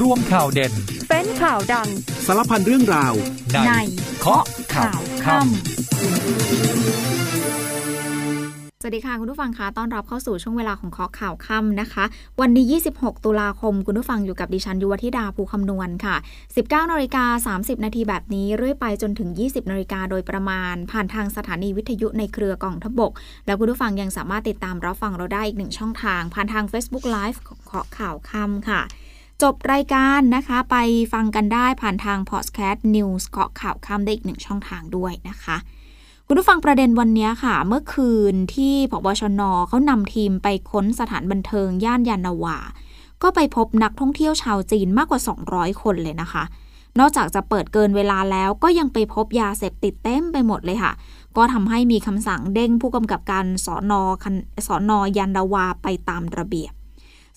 ร่วมข่าวเด่น เป็นข่าวดัง สารพันเรื่องราวในในเคาะข่าวค่ำสวัสดีค่ะ คุณผู้ฟังคะต้อนรับเข้าสู่ช่วงเวลาของเคาะข่าวค่ำนะคะ วันนี้ 26 ตุลาคม คุณผู้ฟังอยู่กับดิฉันยุวธิดาภูคำนวณค่ะ 19นาฬิกา30 นาทีแบบนี้ เรื่อยไปจนถึง 20นาฬิกาโดยประมาณ ผ่านทางสถานีวิทยุในเครือกองทพบก แล้วคุณผู้ฟังยังสามารถติดตามรับฟังเราได้อีกหนึ่งช่องทาง ผ่านทาง Facebook Live ของเคาะข่าวค่ำค่ะ จบรายการนะคะ ไปฟังกันได้ผ่านทาง Podcast News เกาะข่าวค่ำได้อีกหนึ่งช่องทางด้วยนะคะ คุณผู้ฟังประเด็นวันนี้ค่ะ เมื่อคืนที่พบชนเขานำทีมไปค้นสถานบันเทิงย่านยานนาวาก็ไปพบนักท่องเที่ยวชาวจีนมากกว่า 200 คนเลยนะคะ นอกจากจะเปิดเกินเวลาแล้วก็ยังไปพบยาเสพติดเต็มไปหมดเลยค่ะ ก็ทำให้มีคำสั่งเด้งผู้กำกับการสอนอสอนอยานนาวาไปตามระเบียบ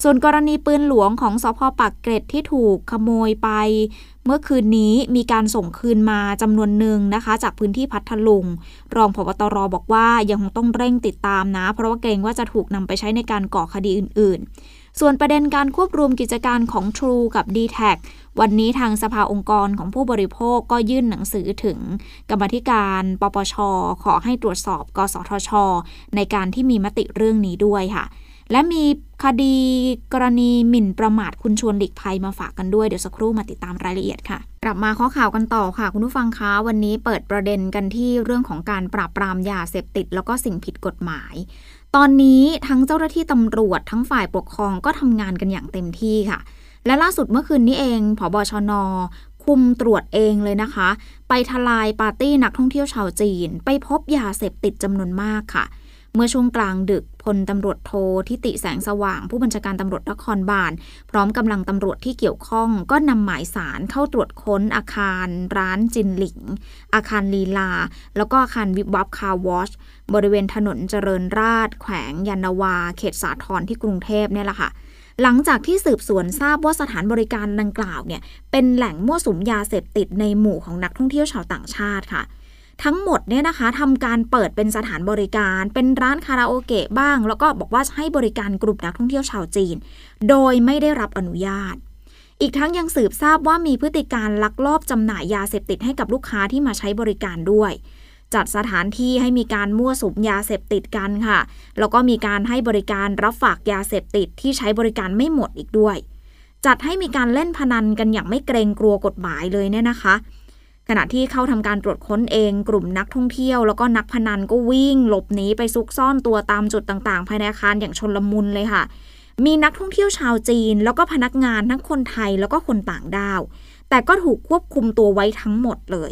ส่วนกรณีปืนหลวงของสพปักเกร็ดที่ถูกขโมยไป เมื่อคืนนี้มีการส่งคืนมาจำนวนหนึ่งนะคะ จากพื้นที่พัทลุง รองพบตรบอกว่ายังคงต้องเร่งติดตามนะ เพราะว่าเกรงว่าจะถูกนำไปใช้ในการก่อคดีอื่น ๆ ส่วนประเด็นการควบรวมกิจการของ True กับ d t แทวันนี้ทางสภาองค์กรของผู้บริโภคก็ยื่นหนังสือถึงกรรมธิการปปช ขอให้ตรวจสอบ กสทช ในการที่มีมติเรื่องนี้ด้วยค่ะ และมีคดีกรณีหมิ่นประมาทคุณชวนหลีกภัยมาฝากกันด้วย เดี๋ยวสักครู่มาติดตามรายละเอียดค่ะ กลับมาข้อข่าวกันต่อค่ะ คุณผู้ฟังคะวันนี้เปิดประเด็นกันที่เรื่องของการปราบปรามยาเสพติด แล้วก็สิ่งผิดกฎหมาย ตอนนี้ทั้งเจ้าหน้าที่ตำรวจทั้งฝ่ายปกครองก็ทำงานกันอย่างเต็มที่ค่ะ และล่าสุดเมื่อคืนนี้เองผบชนคุมตรวจเองเลยนะคะ ไปทลายปาร์ตี้นักท่องเที่ยวชาวจีน ไปพบยาเสพติดจำนวนมากค่ะ เมื่อช่วงกลางดึกพลตำรวจโทธิติแสงสว่าง ผู้บัญชาการตำรวจนครบาล พร้อมกำลังตำรวจที่เกี่ยวข้อง ก็นำหมายศาลเข้าตรวจค้นอาคารร้านจินหลิง อาคารลีลา แล้วก็อาคารวิบวับคาร์วอชบริเวณถนนเจริญราษฎร์แขวงยานนาวา เขตสาทรที่กรุงเทพเนี่ยแหละค่ะหลังจากที่สืบสวนทราบว่าสถานบริการดังกล่าวเนี่ยเป็นแหล่งมั่วสุมยาเสพติดในหมู่ของนักท่องเที่ยวชาวต่างชาติค่ะ ทั้งหมดเนี่ยนะคะทำการเปิดเป็นสถานบริการเป็นร้านคาราโอเกะบ้าง แล้วก็บอกว่าให้บริการกลุ่มนักท่องเที่ยวชาวจีน โดยไม่ได้รับอนุญาต อีกทั้งยังสืบทราบว่ามีพฤติการลักลอบจำหน่ายยาเสพติดให้กับลูกค้าที่มาใช้บริการด้วย จัดสถานที่ให้มีการมั่วสุมยาเสพติดกันค่ะ แล้วก็มีการให้บริการรับฝากยาเสพติดที่ใช้บริการไม่หมดอีกด้วย จัดให้มีการเล่นพนันกันอย่างไม่เกรงกลัวกฎหมายเลยเนี่ยนะคะ ขณะที่เข้าทำการตรวจค้นเองกลุ่มนักท่องเที่ยว แล้วก็นักพนันก็วิ่ง หลบหนีไปซุกซ่อนตัวตามจุดต่างๆ ภายในอาคารอย่างชนลมุนเลยค่ะ มีนักท่องเที่ยวชาวจีน แล้วก็พนักงานทั้งคนไทยแล้วก็คนต่างด้าว แต่ก็ถูกควบคุมตัวไว้ทั้งหมดเลย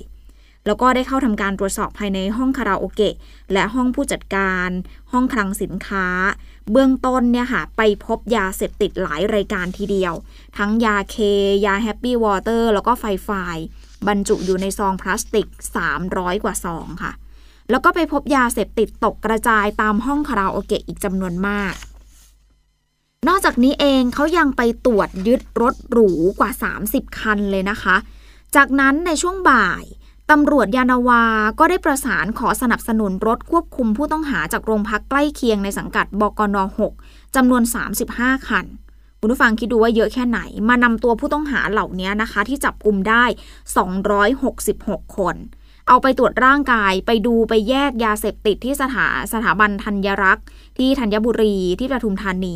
แล้วก็ได้เข้าทำการตรวจสอบภายในห้องคาราโอเกะและห้องผู้จัดการ ห้องคลังสินค้า เบื้องต้นเนี่ยค่ะไปพบยาเสพติดหลายรายการทีเดียว ทั้งยาเค ยาแฮปปี้วอเตอร์แล้วก็ไฟไฟ บรรจุอยู่ในซองพลาสติก 300 กว่าซองค่ะ แล้วก็ไปพบยาเสพติดตกกระจายตามห้องคาราโอเกะอีกจำนวนมาก นอกจากนี้เองเขายังไปตรวจยึดรถหรูกว่า 30 คันเลยนะคะ จากนั้นในช่วงบ่ายตำรวจยานาวา ก็ได้ประสานขอสนับสนุนรถควบคุมผู้ต้องหาจากโรงพักใกล้เคียงในสังกัดบกน 6 จำนวน 35 คัน คุณผู้ฟังคิดดูว่าเยอะแค่ไหน มานำตัวผู้ต้องหาเหล่านี้นะคะ ที่จับกลุ่มได้ 266 คน เอาไปตรวจร่างกายไปดูไปแยกยาเสพติดที่สถาสถาบันธัญรักษ์ที่ธัญบุรีที่ปทุมธานี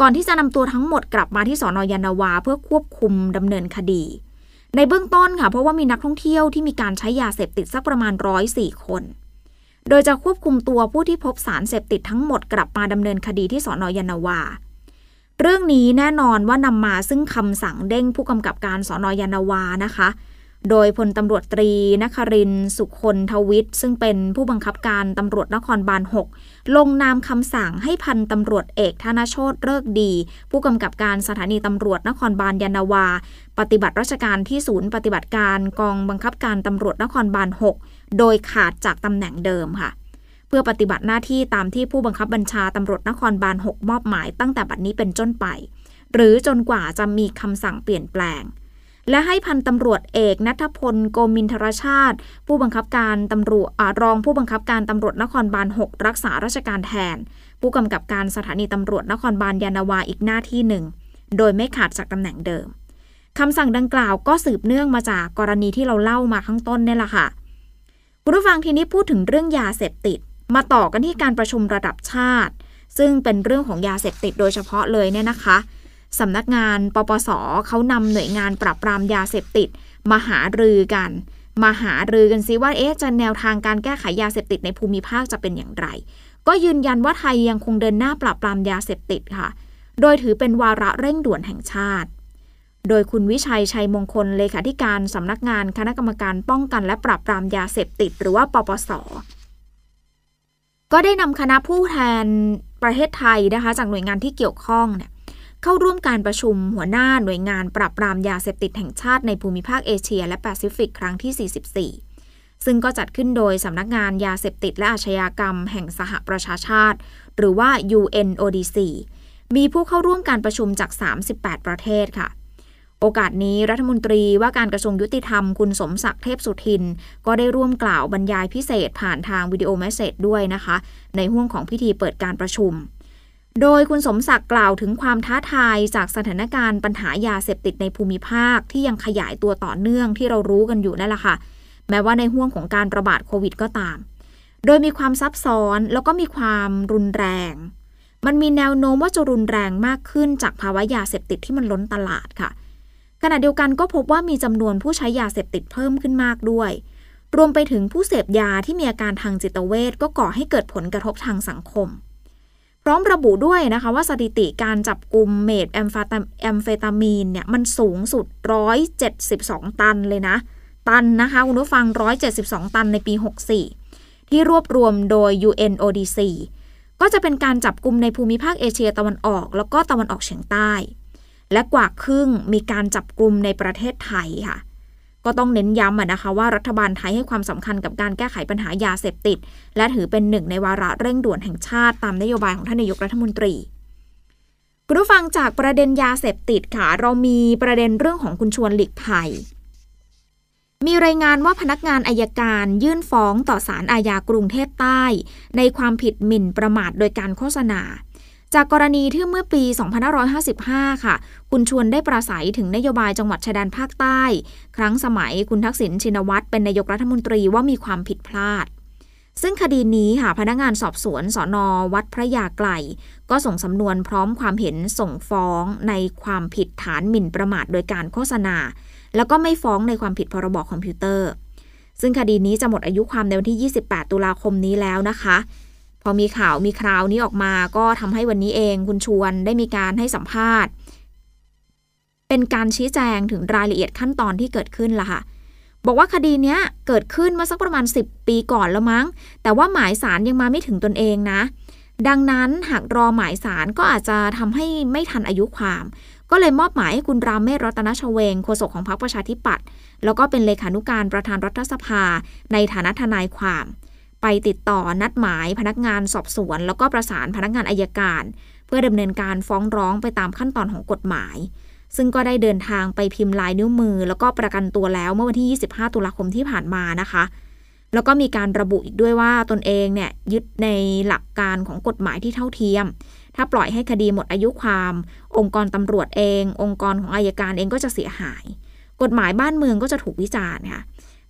ก่อนที่จะนำตัวทั้งหมดกลับมาที่สอนอยานาวาเพื่อควบคุมดำเนินคดี ในเบื้องต้นค่ะเพราะว่ามีนักท่องเที่ยวที่มีการใช้ยาเสพติดสักประมาณร้อยสี่คนโดยจะควบคุมตัวผู้ที่พบสารเสพติดทั้งหมดกลับมาดำเนินคดีที่สอนอยานาวา เรื่องนี้แน่นอนว่านำมาซึ่งคำสั่งเด้งผู้กำกับการสอนอยานาวานะคะ โดยพลตำรวจตรีนครินสุคนทวิทย์ ซึ่งเป็นผู้บังคับการตำรวจนครบาล 6 ลงนามคำสั่งให้พันตำรวจเอกธนโชตเลิกดี ผู้กำกับการสถานีตำรวจนครบาลยานนาวา ปฏิบัติราชการที่ศูนย์ปฏิบัติการกองบังคับการตำรวจนครบาล 6 โดยขาดจากตำแหน่งเดิมค่ะ เพื่อปฏิบัติหน้าที่ตามที่ผู้บังคับบัญชาตำรวจนครบาล 6 มอบหมายตั้งแต่บัดนี้เป็นต้นไป หรือจนกว่าจะมีคำสั่งเปลี่ยนแปลง และให้พันตำรวจเอกนัทพลโกมินทรชาติ ผู้บังคับการตำรวจรองผู้บังคับการตำรวจนครบาล 6 รักษาราชการแทน ผู้กำกับการสถานีตำรวจนครบาลยานาวาอีกหน้าที่หนึ่ง โดยไม่ขาดจากตำแหน่งเดิมคำสั่งดังกล่าวก็สืบเนื่องมาจากกรณีที่เราเล่ามาข้างต้นนี่แหละค่ะคุณผู้ฟังทีนี้พูดถึงเรื่องยาเสพติด มาต่อกันที่การประชุมระดับชาติ ซึ่งเป็นเรื่องของยาเสพติดโดยเฉพาะเลยเนี่ยนะคะสำนักงานปปสเขานำหน่วยงานปราบปรามยาเสพติด มาหารือกัน มาหารือกันซิว่าเอ๊ะจะแนวทางการแก้ไขยาเสพติดในภูมิภาคจะเป็นอย่างไร ก็ยืนยันว่าไทยยังคงเดินหน้าปราบปรามยาเสพติดค่ะ โดยถือเป็นวาระเร่งด่วนแห่งชาติ โดยคุณวิชัยชัยมงคลเลขาธิการสำนักงานคณะกรรมการป้องกันและปราบปรามยาเสพติด หรือว่าปปส ก็ได้นำคณะผู้แทนประเทศไทยนะคะ จากหน่วยงานที่เกี่ยวข้องเนี่ยเข้าร่วมการประชุมหัวหน้าหน่วยงานปราบปรามยาเสพติดแห่งชาติในภูมิภาคเอเชีย และแปซิฟิกครั้งที่ 44 ซึ่งก็จัดขึ้นโดยสำนักงานยาเสพติดและอาชญากรรมแห่งสหประชาชาติ หรือว่า UNODC มีผู้เข้าร่วมการประชุมจาก 38 ประเทศค่ะ โอกาสนี้รัฐมนตรีว่าการกระทรวงยุติธรรมคุณสมศักดิ์เทพสุทิน ก็ได้ร่วมกล่าวบรรยายพิเศษผ่านทางวิดีโอเมสเซจด้วยนะคะ ในห่วงของพิธีเปิดการประชุม โดยคุณสมศักดิ์กล่าวถึงความท้าทายจากสถานการณ์ปัญหายาเสพติดในภูมิภาคที่ยังขยายตัวต่อเนื่องที่เรารู้กันอยู่นั่นแหละค่ะ แม้ว่าในห่วงของการระบาดโควิดก็ตาม โดยมีความซับซ้อนแล้วก็มีความรุนแรง มันมีแนวโน้มว่าจะรุนแรงมากขึ้นจากภาวะยาเสพติดที่มันล้นตลาดค่ะ ขณะเดียวกันก็พบว่ามีจำนวนผู้ใช้ยาเสพติดเพิ่มขึ้นมากด้วย รวมไปถึงผู้เสพยาที่มีอาการทางจิตเวชก็ก่อให้เกิดผลกระทบทางสังคม พร้อมระบุด้วยนะคะว่าสถิติการจับกลุ่มเมทแอมฟาตาแอมเฟตามีนเนี่ยมันสูงสุด 172 ตันเลยนะ ตันนะคะคุณผู้ฟัง 172 ตันในปี 64 ที่รวบรวมโดย UNODC ก็จะเป็นการจับกลุ่มในภูมิภาคเอเชียตะวันออก แล้วก็ตะวันออกเฉียงใต้ และกว่าครึ่งมีการจับกลุ่มในประเทศไทยค่ะ ก็ต้องเน้นย้ำนะคะว่ารัฐบาลไทยให้ความสำคัญกับการแก้ไขปัญหายาเสพติด และถือเป็นหนึ่งในวาระเร่งด่วนแห่งชาติตามนโยบายของท่านนายกรัฐมนตรีคุณผู้ฟังจากประเด็นยาเสพติดค่ะ เรามีประเด็นเรื่องของคุณชวนหลีกภัย มีรายงานว่าพนักงานอายการยื่นฟ้องต่อศาลอาญากรุงเทพใต้ ในความผิดหมิ่นประมาทโดยการโฆษณา จากกรณีที่เมื่อปี 2555 ค่ะ คุณชวนได้ประสัยถึงนโยบายจังหวัดชายแดนภาคใต้ ครั้งสมัยคุณทักษิณชินวัตรเป็นนายกรัฐมนตรีว่ามีความผิดพลาด ซึ่งคดีนี้ค่ะพนักงานสอบสวนสอนอวัดพระยาไกล ก็ส่งสำนวนพร้อมความเห็นส่งฟ้องในความผิดฐานหมิ่นประมาทโดยการโฆษณา แล้วก็ไม่ฟ้องในความผิดพรบคอมพิวเตอร์ ซึ่งคดีนี้จะหมดอายุความในวันที่ 28 ตุลาคมนี้แล้วนะคะ พอมีข่าวมีคราวนี้ออกมาก็ทำให้วันนี้เองคุณชวนได้มีการให้สัมภาษณ์ เป็นการชี้แจงถึงรายละเอียดขั้นตอนที่เกิดขึ้นล่ะค่ะ บอกว่าคดีเนี้ยเกิดขึ้นมาสักประมาณ 10 ปีก่อนแล้วมั้ง แต่ว่าหมายสารยังมาไม่ถึงตนเองนะ ดังนั้นหากรอหมายสารก็อาจจะทำให้ไม่ทันอายุความ ก็เลยมอบหมายให้คุณรามเมศรัตนชเวงโฆษกของพรรคประชาธิปัตย์แล้วก็เป็นเลขานุการประธานรัฐสภา ในฐานะทนายความ ไปติดต่อนัดหมายพนักงานสอบสวน แล้วก็ประสานพนักงานอายการ เพื่อดำเนินการฟ้องร้องไปตามขั้นตอนของกฎหมาย ซึ่งก็ได้เดินทางไปพิมพ์ลายนิ้วมือ แล้วก็ประกันตัวแล้วเมื่อวันที่ 25 ตุลาคมที่ผ่านมานะคะ แล้วก็มีการระบุอีกด้วยว่าตนเองเนี่ยยึดในหลักการของกฎหมายที่เท่าเทียม ถ้าปล่อยให้คดีหมดอายุความ องค์กรตำรวจเอง องค์กรของอายการเองก็จะเสียหาย กฎหมายบ้านเมืองก็จะถูกวิจารณ์ค่ะ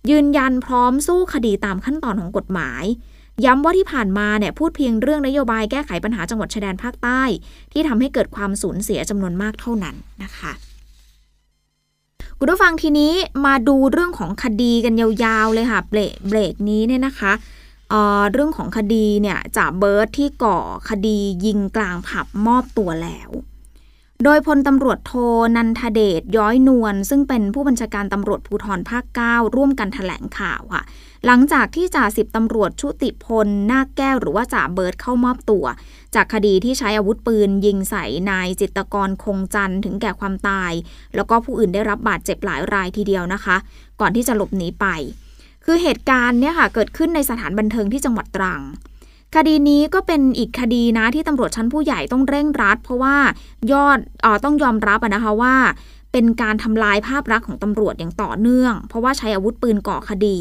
ยืนยันพร้อมสู้คดีตามขั้นตอนของกฎหมาย ย้ำว่าที่ผ่านมาเนี่ยพูดเพียงเรื่องนโยบายแก้ไขปัญหาจังหวัดชายแดนภาคใต้ ที่ทำให้เกิดความสูญเสียจำนวนมากเท่านั้นนะคะคุณผู้ฟังทีนี้มาดูเรื่องของคดีกันยาวๆเลยค่ะ เบรกเบรกนี้เนี่ยนะคะเเรื่องของคดีเนี่ยจ่าเบิร์ตที่ก่อคดียิงกลางผับมอบตัวแล้ว โดยพลตำรวจโทนันทเดชย้อยนวลซึ่งเป็นผู้บัญชาการตำรวจภูธรภาค 9 ร่วมกันถแถลงข่าวค่ะ หลังจากที่จ่าสิบตำรวจชุติพลนาคแก้วหรือว่าจ่าเบิร์ตเข้ามอบตัว จากคดีที่ใช้อาวุธปืนยิงใส่นายจิตกรคงจันถึงแก่ความตาย แล้วก็ผู้อื่นได้รับบาดเจ็บหลายรายทีเดียวนะคะ ก่อนที่จะหลบหนีไป คือเหตุการณ์เนี่ยค่ะเกิดขึ้นในสถานบันเทิงที่จังหวัดตรัง คดีนี้ก็เป็นอีกคดีนะที่ตำรวจชั้นผู้ใหญ่ต้องเร่งรัด เพราะว่ายอดออต้องยอมรับนะคะว่า เป็นการทำลายภาพลักษณ์ของตำรวจอย่างต่อเนื่อง เพราะว่าใช้อาวุธปืนก่อคดี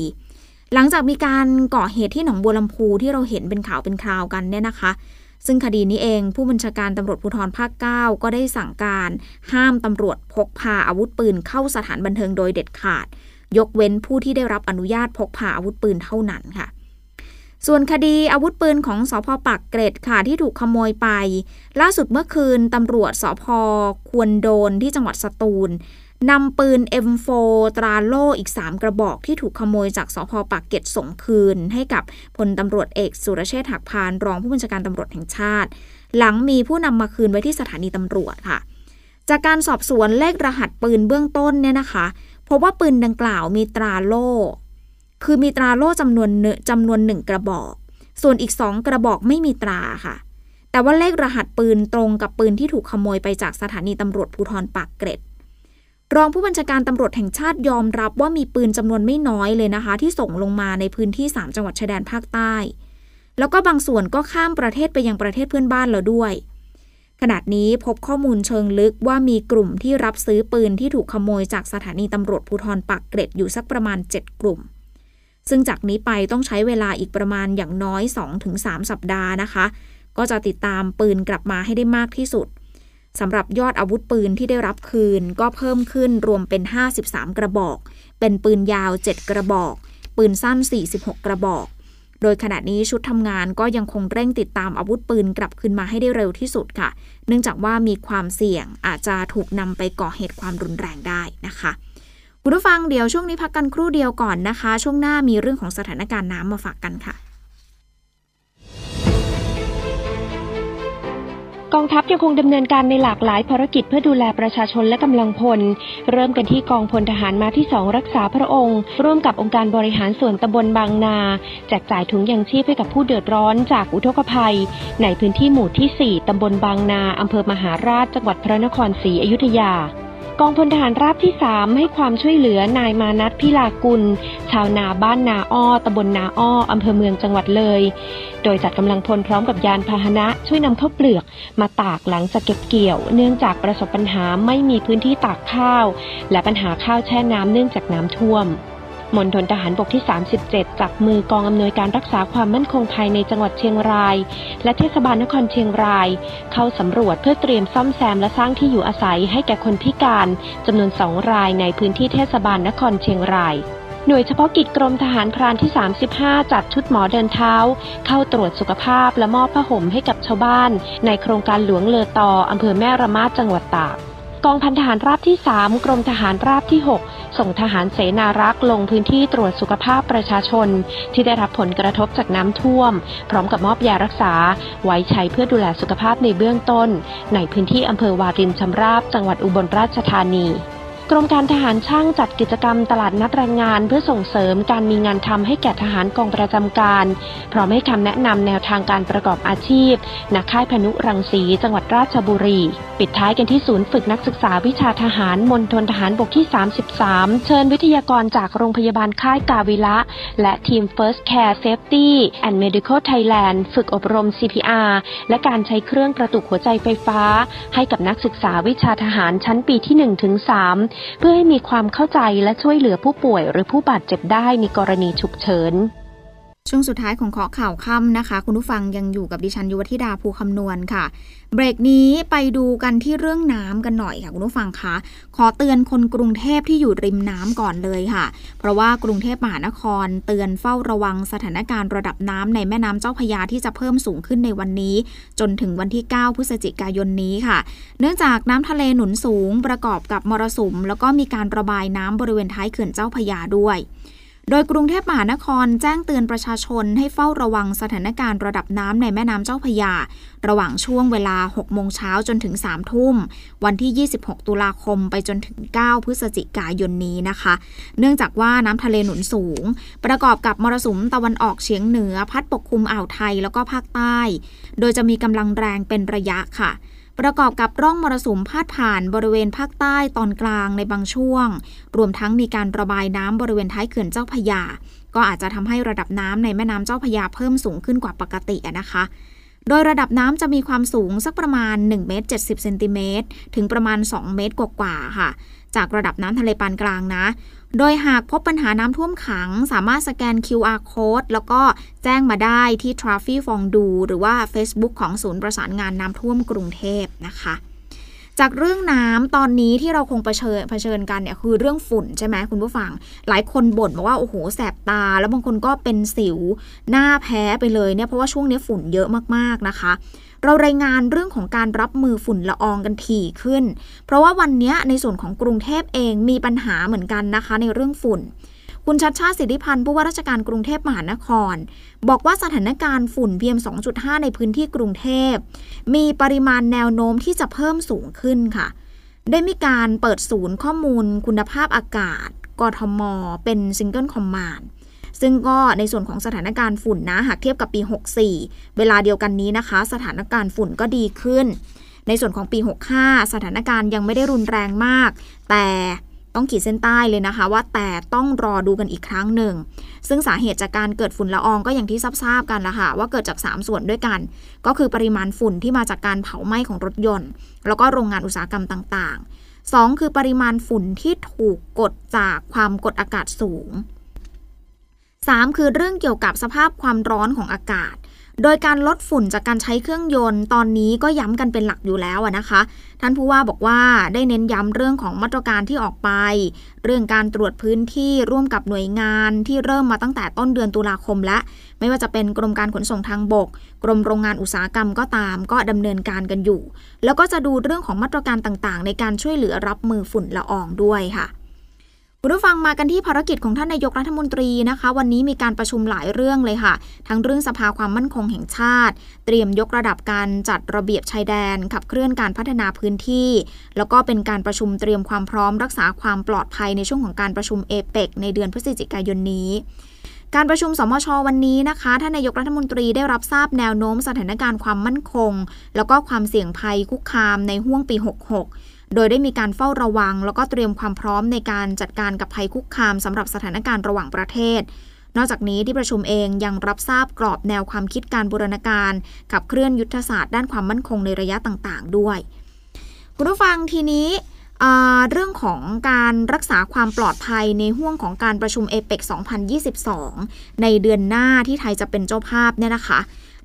หลังจากมีการก่อเหตุที่หนองบัวลำพูที่เราเห็นเป็นข่าวเป็นคราวกันเนี่ยนะคะ ซึ่งคดีนี้เองผู้บัญชาการตำรวจภูธรภาค 9 ก็ได้สั่งการห้ามตำรวจพกพาอาวุธปืนเข้าสถานบันเทิงโดยเด็ดขาด ยกเว้นผู้ที่ได้รับอนุญาตพกพาอาวุธปืนเท่านั้นค่ะ ส่วนคดีอาวุธปืนของสพปักเกร็ดค่ะที่ถูกขโมยไป ล่าสุดเมื่อคืนตำรวจสพควรโดนที่จังหวัดสตูลนำปืน M4 ตราโล่อีก 3 กระบอกที่ถูกขโมยจากสพปากเก็ตส่งคืน ให้กับพลตำรวจเอกสุรเชษฐ์หักพานรองผู้บัญชาการตำรวจแห่งชาติ หลังมีผู้นำมาคืนไว้ที่สถานีตำรวจค่ะ จากการสอบสวนเลขรหัสปืนเบื้องต้นเนี่ยนะคะพบว่าปืนดังกล่าวมีตราโล่ คือมีตราโล่จำนวนจำนวนหนึ่งกระบอก ส่วนอีกสองกระบอกไม่มีตราค่ะ แต่ว่าเลขรหัสปืนตรงกับปืนที่ถูกขโมยไปจากสถานีตำรวจภูธรปากเกร็ด รองผู้บัญชาการตำรวจแห่งชาติยอมรับว่ามีปืนจำนวนไม่น้อยเลยนะคะ ที่ส่งลงมาในพื้นที่ 3 จังหวัดชายแดนภาคใต้ แล้วก็บางส่วนก็ข้ามประเทศไปยังประเทศเพื่อนบ้านแล้วด้วยขณะนี้พบข้อมูลเชิงลึกว่ามีกลุ่มที่รับซื้อปืนที่ถูกขโมยจากสถานีตำรวจภูธรปักเกร็ดอยู่สักประมาณ 7 กลุ่ม ซึ่งจากนี้ไปต้องใช้เวลาอีกประมาณอย่างน้อย 2-3 สัปดาห์นะคะ ก็จะติดตามปืนกลับมาให้ได้มากที่สุดสำหรับยอดอาวุธปืนที่ได้รับคืน ก็เพิ่มขึ้นรวมเป็น 53 กระบอก เป็นปืนยาว 7 กระบอก ปืนสั้น 46 กระบอก โดยขณะนี้ชุดทำงานก็ยังคงเร่งติดตามอาวุธปืนกลับคืนมาให้ได้เร็วที่สุดค่ะ เนื่องจากว่ามีความเสี่ยงอาจจะถูกนำไปก่อเหตุความรุนแรงได้นะคะ คุณผู้ฟังเดี๋ยวช่วงนี้พักกันครู่เดียวก่อนนะคะ ช่วงหน้ามีเรื่องของสถานการณ์น้ำมาฝากกันค่ะ กองทัพยังคงดำเนินการในหลากหลายภารกิจเพื่อดูแลประชาชนและกำลังพล เริ่มกันที่กองพลทหารมาที่สองรักษาพระองค์ ร่วมกับองค์การบริหารส่วนตำบลบางนา แจกจ่ายถุงยังชีพให้กับผู้เดือดร้อนจากอุทกภัย ในพื้นที่หมู่ที่ 4ตำบลบางนาอำเภอมหาราชจังหวัดพระนครศรีอยุธยา กองพลทหารราบที่ 3 ให้ความช่วยเหลือนายมานัทพิลากุล ชาวนาบ้านนาอ้อตำบลนาอ้ออำเภอเมืองจังหวัดเลย โดยจัดกำลังพลพร้อมกับยานพาหนะช่วยนำข้าวเปลือก มาตากหลังจากเก็บเกี่ยว เนื่องจากประสบปัญหาไม่มีพื้นที่ตากข้าว และปัญหาข้าวแช่น้ำเนื่องจากน้ำท่วม มณฑลทหารบกที่ 37จากมือกองอำนวยการรักษาความมั่นคงภายในจังหวัดเชียงราย และเทศบาลนครเชียงราย เข้าสำรวจเพื่อเตรียมซ่อมแซมและสร้างที่อยู่อาศัยให้แก่คนพิการจำนวนสองรายในพื้นที่เทศบาลนครเชียงรายหน่วยเฉพาะกิจกรมทหารพรานที่ 35 จัดชุดหมอเดินเท้า เข้าตรวจสุขภาพและมอบผ้าห่มให้กับชาวบ้าน ในโครงการหลวงเลอตออำเภอแม่ระมาดจังหวัดตาก กองพันทหารราบที่ 3 กรมทหารราบที่ 6 ส่งทหารเสนารักษ์ลงพื้นที่ตรวจสุขภาพประชาชน ที่ได้รับผลกระทบจากน้ำท่วม พร้อมกับมอบยารักษา ไว้ใช้เพื่อดูแลสุขภาพในเบื้องต้น ในพื้นที่อำเภอวารินชำราบจังหวัดอุบลราชธานี กรมการทหารช่างจัดกิจกรรมตลาดนัดแรงงานเพื่อส่งเสริมการมีงานทำให้แก่ทหารกองประจำการ พร้อมให้คำแนะนำแนวทางการประกอบอาชีพณค่ายพนุรังสีจังหวัดราชบุรี ปิดท้ายกันที่ศูนย์ฝึกนักศึกษาวิชาทหารมณฑลทหารบกที่ 33 เชิญวิทยากรจากโรงพยาบาลค่ายกาวิละ และทีม First Care Safety and Medical Thailand ฝึกอบรม CPR และการใช้เครื่องกระตุกหัวใจไฟฟ้า ให้กับนักศึกษาวิชาทหารชั้นปีที่1ถึง3เพื่อให้มีความเข้าใจและช่วยเหลือผู้ป่วยหรือผู้บาดเจ็บได้ในกรณีฉุกเฉิน ช่วงสุดท้ายของขอข่าวค่ำนะคะ คุณผู้ฟังยังอยู่กับดิฉันยุวธิดาภูคำนวณค่ะ เบรกนี้ไปดูกันที่เรื่องน้ำกันหน่อยค่ะ คุณผู้ฟังคะขอเตือนคนกรุงเทพที่อยู่ริมน้ำก่อนเลยค่ะ เพราะว่ากรุงเทพมหานครเตือนเฝ้าระวังสถานการณ์ระดับน้ำในแม่น้ำเจ้าพยาที่จะเพิ่มสูงขึ้นในวันนี้ จนถึงวันที่ 9 พฤศจิกายนนี้ค่ะ เนื่องจากน้ำทะเลหนุนสูงประกอบกับมรสุม แล้วก็มีการระบายน้ำบริเวณท้ายเขื่อนเจ้าพยาด้วย โดยกรุงเทพมหานครแจ้งเตือนประชาชนให้เฝ้าระวังสถานการณ์ระดับน้ำในแม่น้ำเจ้าพยา ระหว่างช่วงเวลา 6 โมงเช้าจนถึง 3 ทุ่ม วันที่ 26 ตุลาคมไปจนถึง 9 พฤศจิกายนนี้นะคะ เนื่องจากว่าน้ำทะเลหนุนสูง ประกอบกับมรสุมตะวันออกเฉียงเหนือ พัดปกคลุมอ่าวไทยแล้วก็ภาคใต้ โดยจะมีกำลังแรงเป็นระยะค่ะ ประกอบกับร่องมรสุมพาดผ่านบริเวณภาคใต้ตอนกลางในบางช่วง รวมทั้งมีการระบายน้ำบริเวณท้ายเขื่อนเจ้าพยา ก็อาจจะทำให้ระดับน้ำในแม่น้ำเจ้าพยาเพิ่มสูงขึ้นกว่าปกตินะคะ โดยระดับน้ำจะมีความสูงสักประมาณ1เมตร70เซนติเมตรถึงประมาณ 2 เมตรกว่าๆค่ะ จากระดับน้ำทะเลปานกลางนะ โดยหากพบปัญหาน้ำท่วมขัง สามารถสแกน QR code แล้วก็แจ้งมาได้ที่ t r a f f y ฟองดู หรือว่า Facebook ของศูนย์ประสานงานน้ำท่วมกรุงเทพนะคะ จากเรื่องน้ำตอนนี้ที่เราคงเผชิญเผชิญกันเนี่ยคือเรื่องฝุ่นใช่ไหมคุณผู้ฟัง หลายคนบ่นบอกว่าโอ้โหแสบตา แล้วบางคนก็เป็นสิวหน้าแพ้ไปเลยเนี่ยเพราะว่าช่วงนี้ฝุ่นเยอะมากๆนะคะ เรารายงานเรื่องของการรับมือฝุ่นละอองกันถี่ขึ้น เพราะว่าวันนี้ในส่วนของกรุงเทพเองมีปัญหาเหมือนกันนะคะ ในเรื่องฝุ่น คุณชัดชาติสิทธิพันธ์ผู้ว่าราชการกรุงเทพมหานคร บอกว่าสถานการณ์ฝุ่น PM 2.5 ในพื้นที่กรุงเทพ มีปริมาณแนวโน้มที่จะเพิ่มสูงขึ้นค่ะ ได้มีการเปิดศูนย์ข้อมูลคุณภาพอากาศ กทม เป็นซิงเกิลคอมมานด์ซึ่งก็ในส่วนของสถานการณ์ฝุ่นนะ หากเทียบกับปี 64 เวลาเดียวกันนี้นะคะ สถานการณ์ฝุ่นก็ดีขึ้น ในส่วนของปี 65 สถานการณ์ยังไม่ได้รุนแรงมาก แต่ ต้องขีดเส้นใต้เลยนะคะ ว่าแต่ต้องรอดูกันอีกครั้งหนึ่ง ซึ่งสาเหตุจากการเกิดฝุ่นละอองก็อย่างที่ทราบกันละค่ะ ว่าเกิดจาก 3 ส่วนด้วยกัน ก็คือปริมาณฝุ่นที่มาจากการเผาไหม้ของรถยนต์ แล้วก็โรงงานอุตสาหกรรมต่างๆ 2 คือปริมาณฝุ่นที่ถูกกดจากความกดอากาศสูง 3 คือเรื่องเกี่ยวกับสภาพความร้อนของอากาศ โดยการลดฝุ่นจากการใช้เครื่องยนต์ ตอนนี้ก็ย้ำกันเป็นหลักอยู่แล้วนะคะ ท่านผู้ว่าบอกว่าได้เน้นย้ำเรื่องของมาตรการที่ออกไป เรื่องการตรวจพื้นที่ร่วมกับหน่วยงานที่เริ่มมาตั้งแต่ต้นเดือนตุลาคมและ ไม่ว่าจะเป็นกรมการขนส่งทางบก กรมโรงงานอุตสาหกรรมก็ตาม ก็ดำเนินการกันอยู่ แล้วก็จะดูเรื่องของมาตรการต่างๆ ในการช่วยเหลือรับมือฝุ่นละอองด้วยค่ะ คุณผู้ฟังมากันที่ภารกิจของท่านนายกรัฐมนตรีนะคะ วันนี้มีการประชุมหลายเรื่องเลยค่ะ ทั้งเรื่องสภาความมั่นคงแห่งชาติ เตรียมยกระดับการจัดระเบียบชายแดน ขับเคลื่อนการพัฒนาพื้นที่ แล้วก็เป็นการประชุมเตรียมความพร้อมรักษาความปลอดภัยในช่วงของการประชุมเอเปกในเดือนพฤศจิกายนนี้การประชุมสมชวันนี้นะคะท่านนายกรัฐมนตรีได้รับทราบแนวโน้มสถานการณ์ความมั่นคง แล้วก็ความเสี่ยงภัยคุกคามในห่วงปี 66 โดยได้มีการเฝ้าระวัง แล้วก็เตรียมความพร้อมในการจัดการกับภัยคุกคามสำหรับสถานการณ์ระหว่างประเทศ นอกจากนี้ที่ประชุมเองยังรับทราบกรอบแนวความคิดการบูรณาการ กับเคลื่อนยุทธศาสตร์ด้านความมั่นคงในระยะต่างๆ ด้วย คุณผู้ฟังทีนี้เรื่องของการรักษาความปลอดภัยในห่วงของการประชุมเอเปก2022 ในเดือนหน้าที่ไทยจะเป็นเจ้าภาพเนี่ยนะคะ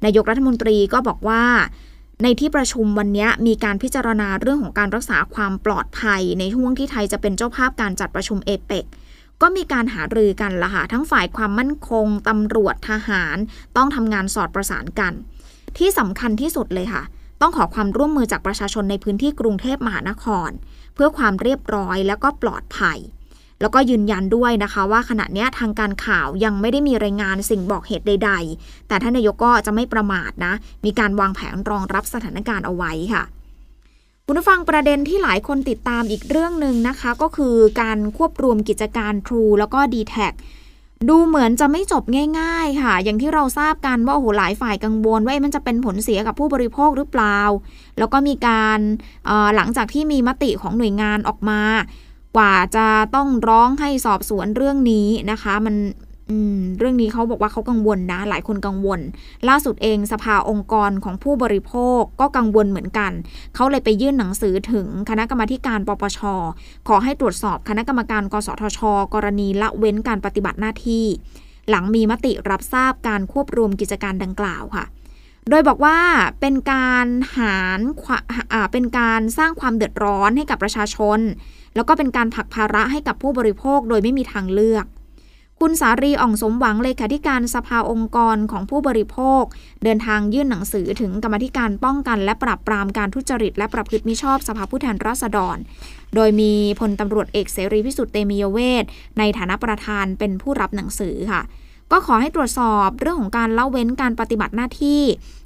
นายกรัฐมนตรีก็บอกว่า ในที่ประชุมวันนี้มีการพิจารณาเรื่องของการรักษาความปลอดภัย ในช่วงที่ไทยจะเป็นเจ้าภาพการจัดประชุมเอเปกก็มีการหารือกันละค่ะทั้งฝ่ายความมั่นคงตำรวจทหาร ต้องทำงานสอดประสานกัน ที่สำคัญที่สุดเลยค่ะ ต้องขอความร่วมมือจากประชาชนในพื้นที่กรุงเทพมหานคร เพื่อความเรียบร้อยแล้วก็ปลอดภัย แล้วก็ยืนยันด้วยนะคะว่าขณะนี้ทางการข่าวยังไม่ได้มีรายงานสิ่งบอกเหตุใด ๆ แต่ท่านนายกก็จะไม่ประมาทนะ มีการวางแผนรองรับสถานการณ์เอาไว้ค่ะคุณผู้ฟังประเด็นที่หลายคนติดตามอีกเรื่องหนึ่งนะคะ ก็คือการควบรวมกิจการ True แล้วก็ d t แทดูเหมือนจะไม่จบง่ายๆ ค่ะ อย่างที่เราทราบกันว่าโอ้โหหลายฝ่ายกังวลว่ามันจะเป็นผลเสียกับผู้บริโภคหรือเปล่า แล้วก็มีการหลังจากที่มีมติของหน่วยงานออกมา กว่าจะต้องร้องให้สอบสวนเรื่องนี้นะคะ มันเรื่องนี้เขาบอกว่าเขากังวลนะ หลายคนกังวล ล่าสุดเองสภาองค์กรของผู้บริโภคก็กังวลเหมือนกัน เขาเลยไปยื่นหนังสือถึงคณะกรรมาการปปช ขอให้ตรวจสอบคณะกรรมการ กสทช กรณีละเว้นการปฏิบัติหน้าที่ หลังมีมติรับทราบการควบรวมกิจการดังกล่าวค่ะ โดยบอกว่าเป็นการหารเป็นการสร้างความเดือดร้อนให้กับประชาชน แล้วก็เป็นการผลักภาระให้กับผู้บริโภคโดยไม่มีทางเลือก คุณสารีอ่องสมหวังเลขาธิการสภาองค์กรของผู้บริโภค เดินทางยื่นหนังสือถึงกรรมธิการป้องกัน และปราบปรามการทุจริต และประพฤติมิชอบสภาผู้แทนราษฎร โดยมีพลตำรวจเอกเสรีพิสุทธิ์เตมียเวทในฐานะประธานเป็นผู้รับหนังสือค่ะก็ขอให้ตรวจสอบเรื่องของการละเว้นการปฏิบัติหน้าที่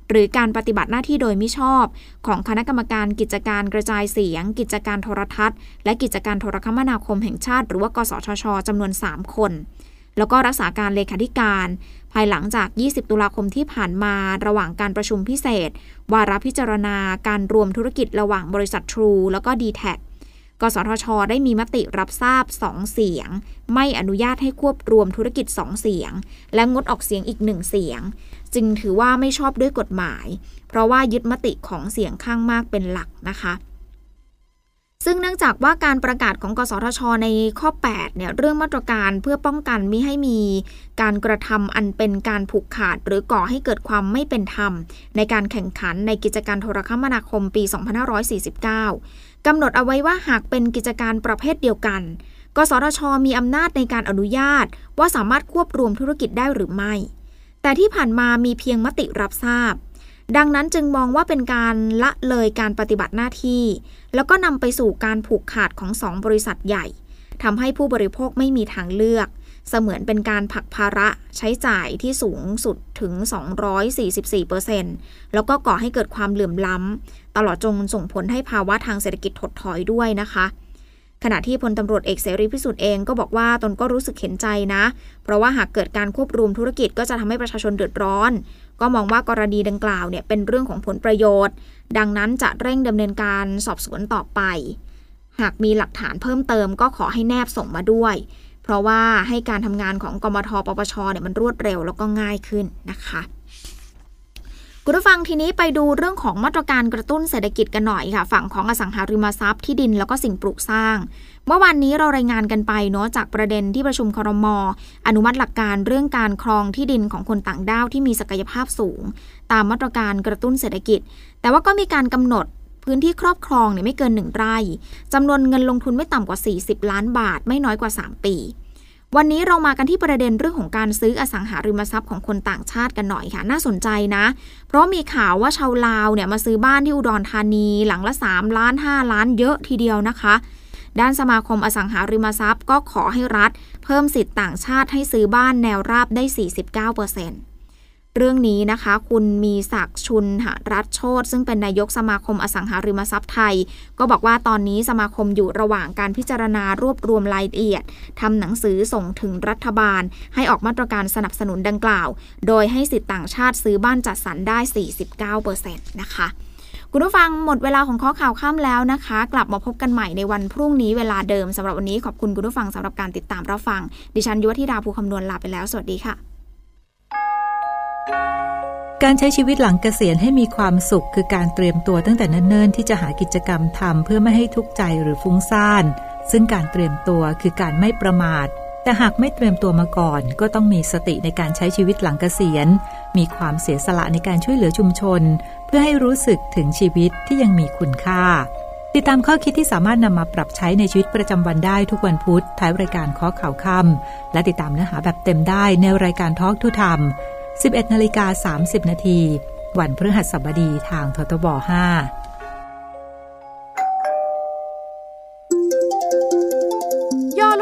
หรือการปฏิบัติหน้าที่โดยมิชอบ ของคณะกรรมการกิจการกระจายเสียง กิจการโทรทัศน์ และกิจการโทรคมนาคมแห่งชาติ หรือว่ากสทชจำนวน 3 คน แล้วก็รักษาการเลขาธิการ ภายหลังจาก 20 ตุลาคมที่ผ่านมา ระหว่างการประชุมพิเศษ วาระพิจารณาการรวมธุรกิจระหว่างบริษัททรูแล้วก็ d t แทกสทช ได้มีมติรับทราบ 2 เสียง ไม่อนุญาตให้ควบรวมธุรกิจ 2 เสียง และงดออกเสียงอีก 1 เสียง จึงถือว่าไม่ชอบด้วยกฎหมาย เพราะว่ายึดมติของเสียงข้างมากเป็นหลักนะคะซึ่งเนื่องจากว่าการประกาศของกสทช ในข้อ 8 เนี่ยเรื่องมาตรการเพื่อป้องกันมิให้มีการกระทำอันเป็นการผูกขาด หรือก่อให้เกิดความไม่เป็นธรรม ในการแข่งขันในกิจการโทรคมนาคมปี 2549กำหนดเอาไว้ว่าหากเป็นกิจการประเภทเดียวกัน กสทช มีอำนาจในการอนุญาต ว่าสามารถควบรวมธุรกิจได้หรือไม่ แต่ที่ผ่านมามีเพียงมติรับทราบ ดังนั้นจึงมองว่าเป็นการละเลยการปฏิบัติหน้าที่ แล้วก็นำไปสู่การผูกขาดของสองบริษัทใหญ่ทำให้ผู้บริโภคไม่มีทางเลือก เสมือนเป็นการผักภาระใช้จ่ายที่สูงสุดถึง 244%แล้วก็ก่อให้เกิดความเหลื่อมล้ำ ตลอดจนส่งผลให้ภาวะทางเศรษฐกิจถดถอยด้วยนะคะ ขณะที่พลตำรวจเอกเสรีพิสุทธิ์เองก็บอกว่าตนก็รู้สึกเห็นใจนะ เพราะว่าหากเกิดการควบรวมธุรกิจก็จะทำให้ประชาชนเดือดร้อน ก็มองว่ากรณีดังกล่าวเนี่ยเป็นเรื่องของผลประโยชน์ ดังนั้นจะเร่งดำเนินการสอบสวนต่อไป หากมีหลักฐานเพิ่มเติมก็ขอให้แนบส่งมาด้วย เพราะว่าให้การทำงานของกมทปปชเนี่ยมันรวดเร็วแล้วก็ง่ายขึ้นนะคะ คุณผู้ฟังทีนี้ไปดูเรื่องของมาตรการกระตุ้นเศรษฐกิจกันหน่อยค่ะ ฝั่งของอสังหาริมทรัพย์ที่ดินแล้วก็สิ่งปลูกสร้าง เมื่อวานนี้เรารายงานกันไปเนาะจากประเด็นที่ประชุมครมอนุมัติหลักการเรื่องการครองที่ดินของคนต่างด้าวที่มีศักยภาพสูง ตามมาตรการกระตุ้นเศรษฐกิจ แต่ว่าก็มีการกำหนดพื้นที่ครอบครองเนี่ยไม่เกินหนึ่งไร่จำนวนเงินลงทุนไม่ต่ำกว่า 40 ล้านบาท ไม่น้อยกว่า 3 ปี วันนี้เรามากันที่ประเด็นเรื่องของการซื้ออสังหาริมทรัพย์ของคนต่างชาติกันหน่อยค่ะ น่าสนใจนะ เพราะมีข่าวว่าชาวลาวเนี่ยมาซื้อบ้านที่อุดรธานี หลังละ 3 ล้าน 5 ล้านเยอะทีเดียวนะคะ ด้านสมาคมอสังหาริมทรัพย์ก็ขอให้รัฐ เพิ่มสิทธิ์ต่างชาติให้ซื้อบ้านแนวราบได้ 49%เเเรื่องนี้นะคะ คุณมีศักดิ์ชุนหรัฐโชตซึ่งเป็นนายกสมาคมอสังหาริมทรัพย์ไทย ก็บอกว่าตอนนี้สมาคมอยู่ระหว่างการพิจารณารวบรวมรายละเอียดทำหนังสือส่งถึงรัฐบาล ให้ออกมาตรการสนับสนุนดังกล่าว โดยให้สิทธิ์ต่างชาติซื้อบ้านจัดสรรได้ 49%นะคะคุณผู้ฟังหมดเวลาของข้อข่าวข้ามแล้วนะคะ กลับมาพบกันใหม่ในวันพรุ่งนี้เวลาเดิมสำหรับวันนี้ขอบคุณคุณผู้ฟังสำหรับการติดตามรับฟัง ดิฉันยุวธิดาภูคำนวณลาไปแล้ว สวัสดีค่ะ การใช้ชีวิตหลังเกษียณให้มีความสุข คือการเตรียมตัวตั้งแต่เนิ่นๆที่จะหากิจกรรมทำเพื่อไม่ให้ทุกข์ใจหรือฟุ้งซ่าน ซึ่งการเตรียมตัวคือการไม่ประมาท แต่หากไม่เตรียมตัวมาก่อน ก็ต้องมีสติในการใช้ชีวิตหลังเกษียณ มีความเสียสละในการช่วยเหลือชุมชน เพื่อให้รู้สึกถึงชีวิตที่ยังมีคุณค่า ติดตามข้อคิดที่สามารถนำมาปรับใช้ในชีวิตประจำวันได้ทุกวันพุธท้ายรายการข้อข่าวคำและติดตามเนื้อหาแบบเต็มได้ในรายการทอล์กทุธรรม 11นาฬิกา30 นาที วันพฤหัสบดีทางททบ 5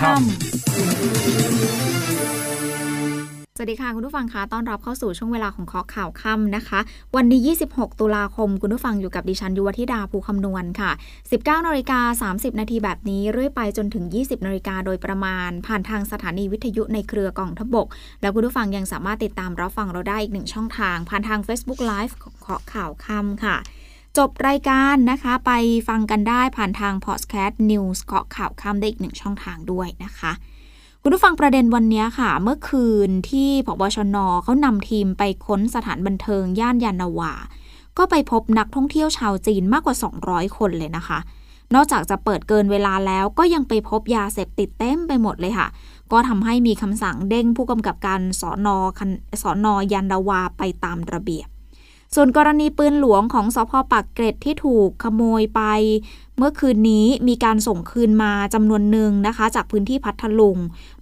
ค่ำสวัสดีค่ะ คุณผู้ฟังคะต้อนรับเข้าสู่ช่วงเวลาของเคาะข่าวค่ำนะคะ วันนี้26 ตุลาคม คุณผู้ฟังอยู่กับดิฉันยุวธิดาภูคำนวณค่ะ 19นาฬิกา30 นาทีแบบนี้ เรื่อยไปจนถึง 20นาฬิกาโดยประมาณ ผ่านทางสถานีวิทยุในเครือกองทบก แล้วคุณผู้ฟังยังสามารถติดตามรับฟังเราได้อีกหนึ่งช่องทาง ผ่านทาง Facebook Live ของเคาะข่าวค่ำค่ะ จบรายการนะคะ ไปฟังกันได้ผ่านทางพอดแคสต์นิวส์เกาะข่าวค่ำได้อีกหนึ่งช่องทางด้วยนะคะ คุณผู้ฟังประเด็นวันนี้ค่ะ เมื่อคืนที่พบชนเขานำทีมไปค้นสถานบันเทิงย่านยานาวา ก็ไปพบนักท่องเที่ยวชาวจีนมากกว่า 200 คนเลยนะคะ นอกจากจะเปิดเกินเวลาแล้วก็ยังไปพบยาเสพติดเต็มไปหมดเลยค่ะ ก็ทำให้มีคำสั่งเด้งผู้กำกับการสอนอสอนอยานาวาไปตามระเบียบ ส่วนกรณีปืนหลวงของสพปักเกร็ดที่ถูกขโมยไป เมื่อคืนนี้มีการส่งคืนมาจำนวนหนึ่งนะคะ จากพื้นที่พัทลุง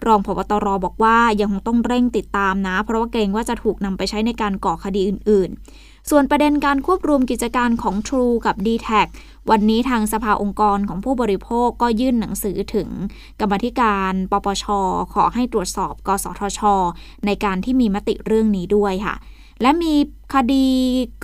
รองพบตรบอกว่ายังคงต้องเร่งติดตามนะ เพราะว่าเกรงว่าจะถูกนำไปใช้ในการก่อคดีอื่น ๆ ส่วนประเด็นการควบรวมกิจการของ True กับ d t แทวันนี้ทางสภาองค์กรของผู้บริโภคก็ยื่นหนังสือถึง กรรมธิการปปช ขอให้ตรวจสอบ กสทช ในการที่มีมติเรื่องนี้ด้วยค่ะ และมีคดี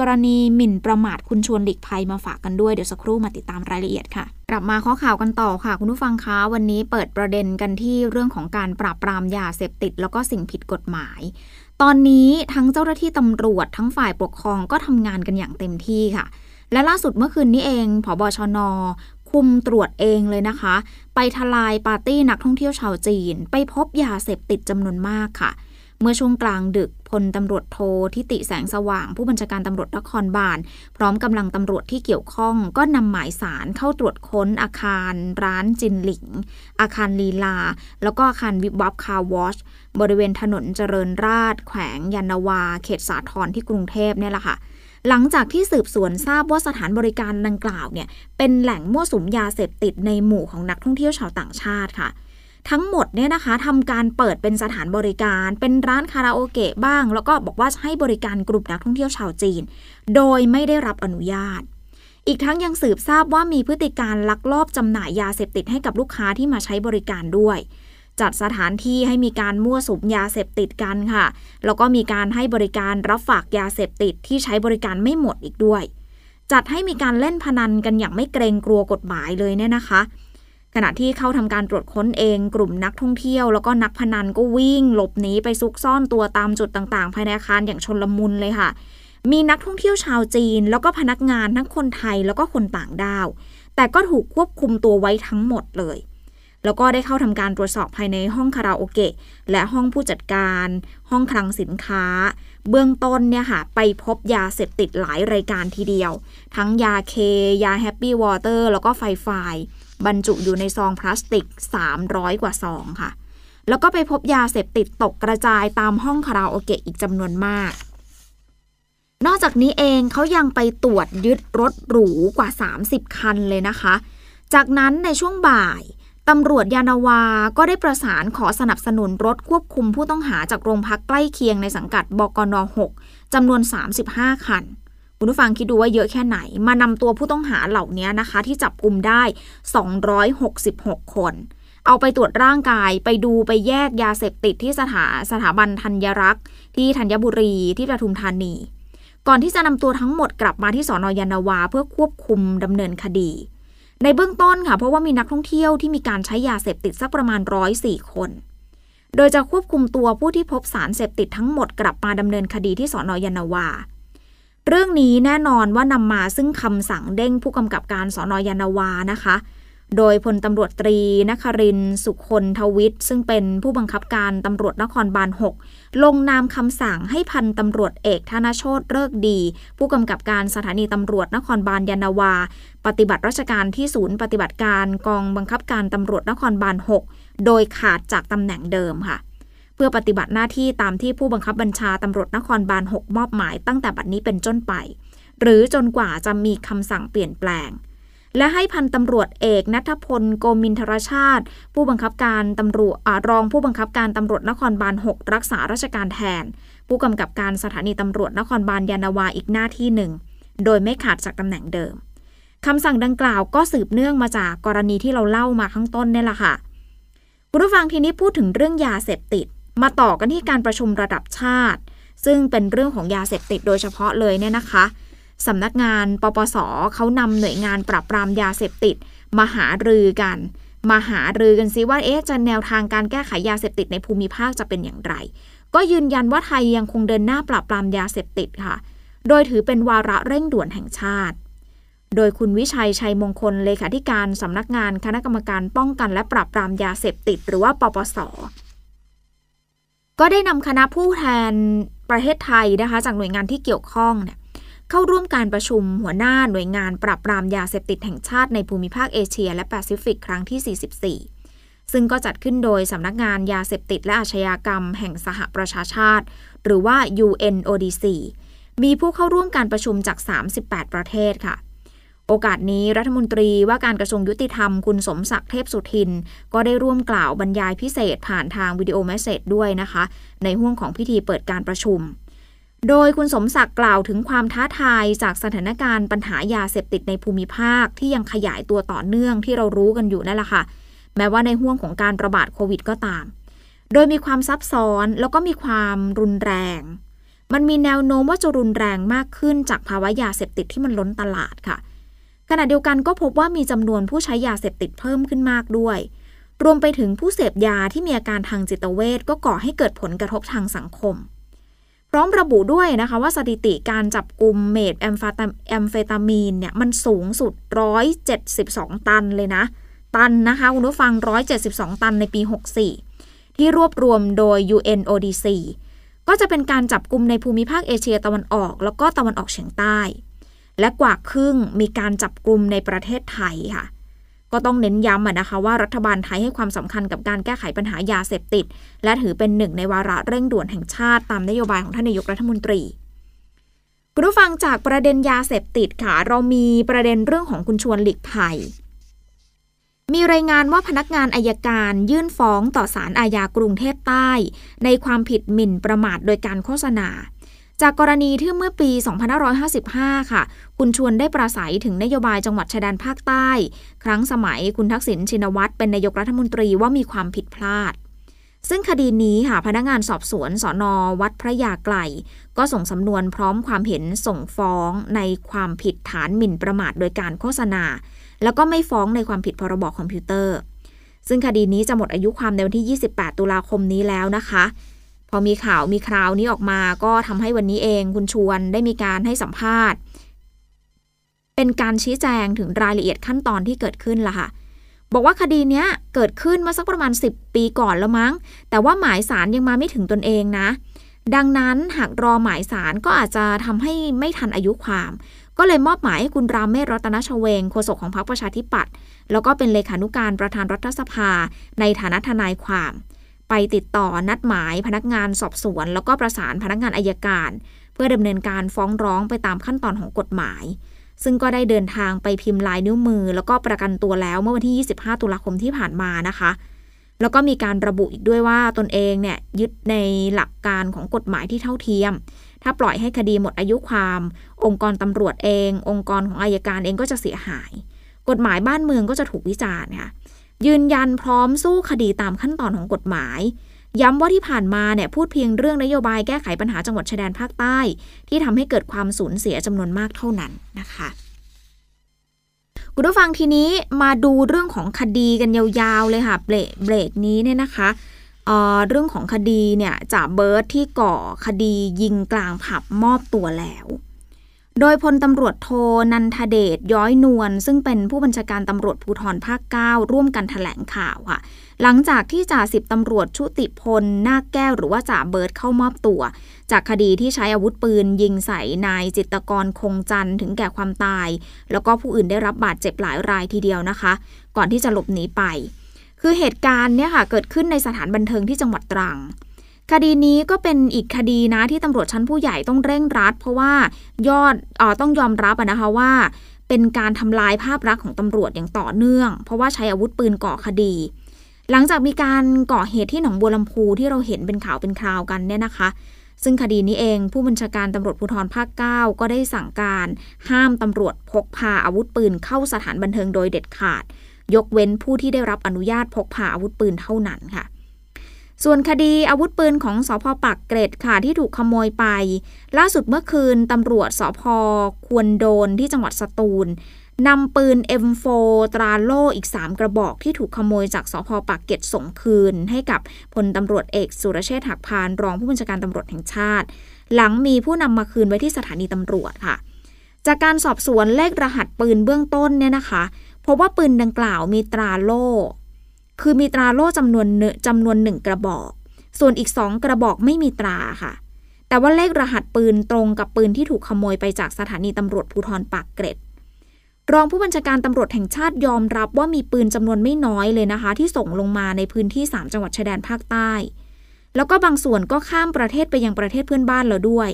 กรณีหมิ่นประมาทคุณชวนหลีกภัยมาฝากกันด้วย เดี๋ยวสักครู่มาติดตามรายละเอียดค่ะ กลับมาข้อข่าวกันต่อค่ะ คุณผู้ฟังคะ วันนี้เปิดประเด็นกันที่เรื่องของการปราบปรามยาเสพติด แล้วก็สิ่งผิดกฎหมาย ตอนนี้ทั้งเจ้าหน้าที่ตำรวจทั้งฝ่ายปกครองก็ทำงานกันอย่างเต็มที่ค่ะ และล่าสุดเมื่อคืนนี้เองผบชนคุมตรวจเองเลยนะคะ ไปทลายปาร์ตี้นักท่องเที่ยวชาวจีน ไปพบยาเสพติดจำนวนมากค่ะ เมื่อช่วงกลางดึกพลตำรวจโททิติแสงสว่าง ผู้บัญชาการตำรวจนครบาล พร้อมกำลังตำรวจที่เกี่ยวข้อง ก็นำหมายสารเข้าตรวจค้นอาคารร้านจินหลิง อาคารลีลา แล้วก็อาคารวิบวับคาวอชบริเวณถนนเจริญราษฎรแขวงยานนาวา เขตสาทรที่กรุงเทพเนี่ยแหละค่ะหลังจากที่สืบสวนทราบว่าสถานบริการดังกล่าวเนี่ยเป็นแหล่งมั่วสุมยาเสพติดในหมู่ของนักท่องเที่ยวชาวต่างชาติค่ะ ทั้งหมดเนี่ยนะคะทำการเปิดเป็นสถานบริการ เป็นร้านคาราโอเกะบ้าง แล้วก็บอกว่าให้บริการกลุ่มนักท่องเที่ยวชาวจีน โดยไม่ได้รับอนุญาต อีกทั้งยังสืบทราบว่ามีพฤติการลักลอบจำหน่ายยาเสพติดให้กับลูกค้าที่มาใช้บริการด้วย จัดสถานที่ให้มีการมั่วสุมยาเสพติดกันค่ะ แล้วก็มีการให้บริการรับฝากยาเสพติดที่ใช้บริการไม่หมดอีกด้วย จัดให้มีการเล่นพนันกันอย่างไม่เกรงกลัวกฎหมายเลยเนี่ยนะคะ ขณะที่เข้าทำการตรวจค้นเองกลุ่มนักท่องเที่ยว แล้วก็นักพนันก็วิ่ง หลบหนีไปซุกซ่อนตัวตามจุดต่างๆ ภายในอาคารอย่างชนลมุนเลยค่ะ มีนักท่องเที่ยวชาวจีน แล้วก็พนักงานทั้งคนไทยแล้วก็คนต่างด้าว แต่ก็ถูกควบคุมตัวไว้ทั้งหมดเลย แล้วก็ได้เข้าทำการตรวจสอบภายในห้องคาราโอเกะและห้องผู้จัดการ ห้องคลังสินค้า เบื้องต้นเนี่ยค่ะ ไปพบยาเสพติดหลายรายการทีเดียว ทั้งยาเค ยา happy water แล้วก็ five five บรรจุอยู่ในซองพลาสติก 300 กว่าซองค่ะ แล้วก็ไปพบยาเสพติดตกกระจายตามห้องคาราโอเกะอีกจำนวนมาก นอกจากนี้เองเขายังไปตรวจยึดรถหรูกว่า 30 คันเลยนะคะ จากนั้นในช่วงบ่ายตำรวจยานาวา ก็ได้ประสานขอสนับสนุนรถควบคุมผู้ต้องหาจากโรงพักใกล้เคียงในสังกัดบกน 6 จำนวน 35 คัน คุณผู้ฟังคิดดูว่าเยอะแค่ไหน มานำตัวผู้ต้องหาเหล่านี้นะคะ ที่จับกลุ่มได้ 266 คน เอาไปตรวจร่างกายไปดูไปแยกยาเสพติดที่สถาสถาบันธัญรักษ์ที่ธัญบุรีที่ปทุมธานี ก่อนที่จะนำตัวทั้งหมดกลับมาที่สอนอยานาวา เพื่อควบคุมดำเนินคดี ในเบื้องต้นค่ะ เพราะว่ามีนักท่องเที่ยวที่มีการใช้ยาเสพติดสักประมาณร้อยสี่คนโดยจะควบคุมตัวผู้ที่พบสารเสพติดทั้งหมดกลับมาดำเนินคดีที่สอนอยานาวา เรื่องนี้แน่นอนว่านำมาซึ่งคำสั่งเด้งผู้กำกับการสอนอยานาวานะคะ โดยพลตำรวจตรีนครินสุคนทวิทย์ ซึ่งเป็นผู้บังคับการตำรวจนครบาล 6 ลงนามคำสั่งให้พันตำรวจเอกธนโชตเลิกดี ผู้กำกับการสถานีตำรวจนครบาลยานาวา ปฏิบัติราชการที่ศูนย์ปฏิบัติการกองบังคับการตำรวจนครบาล 6 โดยขาดจากตำแหน่งเดิมค่ะ พื่อปฏิบัติหน้าที่ตามที่ผู้บังคับบัญชาตำรวจนครบาล 6 มอบหมายตั้งแต่บัดนี้เป็นต้นไป หรือจนกว่าจะมีคำสั่งเปลี่ยนแปลง และให้พันตำรวจเอกนัทพลโกมินทรชาติ ผู้บังคับการตำรวจรองผู้บังคับการตำรวจนครบาล 6 รักษาราชการแทน ผู้กำกับการสถานีตำรวจนครบาลยานาวาอีกหน้าที่หนึ่ง โดยไม่ขาดจากตำแหน่งเดิมคำสั่งดังกล่าวก็สืบเนื่องมาจากกรณีที่เราเล่ามาข้างต้นนี่แหละค่ะคุณผู้ฟังทีนี้พูดถึงเรื่องยาเสพติด มาต่อกันที่การประชุมระดับชาติ ซึ่งเป็นเรื่องของยาเสพติดโดยเฉพาะเลยเนี่ยนะคะสำนักงานปปสเขานำหน่วยงานปราบปรามยาเสพติด มาหารือกัน มาหารือกันซิว่าเอ๊ะจะแนวทางการแก้ไขยาเสพติดในภูมิภาคจะเป็นอย่างไร ก็ยืนยันว่าไทยยังคงเดินหน้าปราบปรามยาเสพติดค่ะ โดยถือเป็นวาระเร่งด่วนแห่งชาติ โดยคุณวิชัยชัยมงคลเลขาธิการสำนักงานคณะกรรมการป้องกันและปราบปรามยาเสพติด หรือว่าปปส ก็ได้นำคณะผู้แทนประเทศไทยนะคะ จากหน่วยงานที่เกี่ยวข้องเนี่ยเข้าร่วมการประชุมหัวหน้าหน่วยงานปราบปรามยาเสพติดแห่งชาติในภูมิภาคเอเชีย และแปซิฟิกครั้งที่ 44 ซึ่งก็จัดขึ้นโดยสำนักงานยาเสพติดและอาชญากรรม แห่งสหประชาชาติ หรือว่า UNODC มีผู้เข้าร่วมการประชุมจาก 38 ประเทศค่ะ โอกาสนี้รัฐมนตรีว่าการกระทรวงยุติธรรมคุณสมศักดิ์เทพสุทิน ก็ได้ร่วมกล่าวบรรยายพิเศษผ่านทางวิดีโอเมสเซจด้วยนะคะ ในห่วงของพิธีเปิดการประชุม โดยคุณสมศักดิ์กล่าวถึงความท้าทายจากสถานการณ์ปัญหายาเสพติดในภูมิภาคที่ยังขยายตัวต่อเนื่องที่เรารู้กันอยู่นั่นแหละค่ะ แม้ว่าในห่วงของการระบาดโควิดก็ตาม โดยมีความซับซ้อนแล้วก็มีความรุนแรง มันมีแนวโน้มว่าจะรุนแรงมากขึ้นจากภาวะยาเสพติดที่มันล้นตลาดค่ะ ขณะเดียวกันก็พบว่ามีจำนวนผู้ใช้ยาเสพติดเพิ่มขึ้นมากด้วย รวมไปถึงผู้เสพยาที่มีอาการทางจิตเวชก็ก่อให้เกิดผลกระทบทางสังคม พร้อมระบุด้วยนะคะว่าสถิติการจับกลุ่มเมดแอมเฟตามีนเนี่ยมันสูงสุด 172 ตันเลยนะ ตันนะคะคุณผู้ฟัง 172 ตันในปี 64 ที่รวบรวมโดย UNODC ก็จะเป็นการจับกลุ่มในภูมิภาคเอเชียตะวันออก แล้วก็ตะวันออกเฉียงใต้ และกว่าครึ่งมีการจับกลุ่มในประเทศไทยค่ะ ก็ต้องเน้นย้ำนะคะว่ารัฐบาลไทยให้ความสำคัญกับการแก้ไขปัญหายาเสพติด และถือเป็นหนึ่งในวาระเร่งด่วนแห่งชาติตามนโยบายของท่านนายกรัฐมนตรีคุณผู้ฟังจากประเด็นยาเสพติดค่ะ เรามีประเด็นเรื่องของคุณชวนหลีกภัย มีรายงานว่าพนักงานอายการยื่นฟ้องต่อศาลอาญากรุงเทพใต้ ในความผิดหมิ่นประมาทโดยการโฆษณา จากกรณีที่เมื่อปี 2555 ค่ะ คุณชวนได้ประสัยถึงนโยบายจังหวัดชายแดนภาคใต้ ครั้งสมัยคุณทักษิณชินวัตรเป็นนายกรัฐมนตรีว่ามีความผิดพลาด ซึ่งคดีนี้ค่ะพนักงานสอบสวนสอนอวัดพระยาไกลก็ส่งสำนวนพร้อมความเห็นส่งฟ้องในความผิดฐานหมิ่นประมาทโดยการโฆษณา แล้วก็ไม่ฟ้องในความผิดพรบคอมพิวเตอร์ ซึ่งคดีนี้จะหมดอายุความในวันที่ 28 ตุลาคมนี้แล้วนะคะ พอมีข่าวมีคราวนี้ออกมาก็ทำให้วันนี้เองคุณชวนได้มีการให้สัมภาษณ์ เป็นการชี้แจงถึงรายละเอียดขั้นตอนที่เกิดขึ้นละค่ะ บอกว่าคดีนี้เกิดขึ้นมาสักประมาณ 10 ปีก่อนแล้วมั้ง แต่ว่าหมายสารยังมาไม่ถึงตนเองนะ ดังนั้นหากรอหมายสารก็อาจจะทำให้ไม่ทันอายุความ ก็เลยมอบหมายให้คุณรามเมศรัตนชเวงโฆษกของพรรคประชาธิปัตย์แล้วก็เป็นเลขานุการประธานรัฐสภา ในฐานะทนายความ ไปติดต่อนัดหมายพนักงานสอบสวน แล้วก็ประสานพนักงานอายการ เพื่อดำเนินการฟ้องร้องไปตามขั้นตอนของกฎหมาย ซึ่งก็ได้เดินทางไปพิมพ์ลายนิ้วมือ แล้วก็ประกันตัวแล้วเมื่อวันที่ 25 ตุลาคมที่ผ่านมานะคะ แล้วก็มีการระบุอีกด้วยว่าตนเองเนี่ยยึดในหลักการของกฎหมายที่เท่าเทียม ถ้าปล่อยให้คดีหมดอายุความ องค์กรตำรวจเอง องค์กรของอายการเองก็จะเสียหาย กฎหมายบ้านเมืองก็จะถูกวิจารณ์ค่ะ ยืนยันพร้อมสู้คดีตามขั้นตอนของกฎหมาย ย้ำว่าที่ผ่านมาเนี่ยพูดเพียงเรื่องนโยบายแก้ไขปัญหาจังหวัดชายแดนภาคใต้ ที่ทำให้เกิดความสูญเสียจำนวนมากเท่านั้นนะคะคุณผู้ฟังทีนี้มาดูเรื่องของคดีกันยาวๆเลยค่ะ เบรกเบรกนี้เนี่ยนะคะเรื่องของคดีเนี่ยจ่าเบิร์ตที่ก่อคดียิงกลางผับมอบตัวแล้ว โดยพลตำรวจโทนันทเดชย้อยนวลซึ่งเป็นผู้บัญชาการตำรวจภูธรภาค 9 ร่วมกันถแถลงข่าวค่ะ หลังจากที่จ่าสิบตำรวจชุติพลนาคแก้วหรือว่าจ่าเบิร์ตเข้ามอบตัว จากคดีที่ใช้อาวุธปืนยิงใส่นายจิตกรคงจันทร์ถึงแก่ความตาย แล้วก็ผู้อื่นได้รับบาดเจ็บหลายรายทีเดียวนะคะ ก่อนที่จะหลบหนีไป คือเหตุการณ์เนี่ยค่ะเกิดขึ้นในสถานบันเทิงที่จังหวัดตรัง คดีนี้ก็เป็นอีกคดีนะที่ตำรวจชั้นผู้ใหญ่ต้องเร่งรัด เพราะว่ายอดออต้องยอมรับนะคะว่า เป็นการทำลายภาพลักษณ์ของตำรวจอย่างต่อเนื่อง เพราะว่าใช้อาวุธปืนก่อคดี หลังจากมีการก่อเหตุที่หนองบัวลำพูที่เราเห็นเป็นข่าวเป็นคราวกันเนี่ยนะคะ ซึ่งคดีนี้เองผู้บัญชาการตำรวจภูธรภาค 9 ก็ได้สั่งการห้ามตำรวจพกพาอาวุธปืนเข้าสถานบันเทิงโดยเด็ดขาด ยกเว้นผู้ที่ได้รับอนุญาตพกพาอาวุธปืนเท่านั้นค่ะ ส่วนคดีอาวุธปืนของสอพปักเกร็ดค่ะที่ถูกขโมยไป ล่าสุดเมื่อคืนตำรวจสอพควรโดนที่จังหวัดสตูลนำปืน M4 ตราโล่อีก 3 กระบอกที่ถูกขโมยจากสพปากเกร็ดส่งคืน ให้กับพลตำรวจเอกสุรเชษฐ์หักพานรองผู้บัญชาการตำรวจแห่งชาติ หลังมีผู้นำมาคืนไว้ที่สถานีตำรวจค่ะ จากการสอบสวนเลขรหัสปืนเบื้องต้นเนี่ยนะคะพบว่าปืนดังกล่าวมีตราโล่ คือมีตราโล่จำนวนเนจำนวนหนึ่งกระบอก ส่วนอีกสองกระบอกไม่มีตราค่ะ แต่ว่าเลขรหัสปืนตรงกับปืนที่ถูกขโมยไปจากสถานีตำรวจภูธรปากเกร็ดรองผู้บัญชาการตำรวจแห่งชาติยอมรับว่ามีปืนจำนวนไม่น้อยเลยนะคะ ที่ส่งลงมาในพื้นที่ 3 จังหวัดชายแดนภาคใต้ แล้วก็บางส่วนก็ข้ามประเทศไปยังประเทศเพื่อนบ้านแล้วด้วย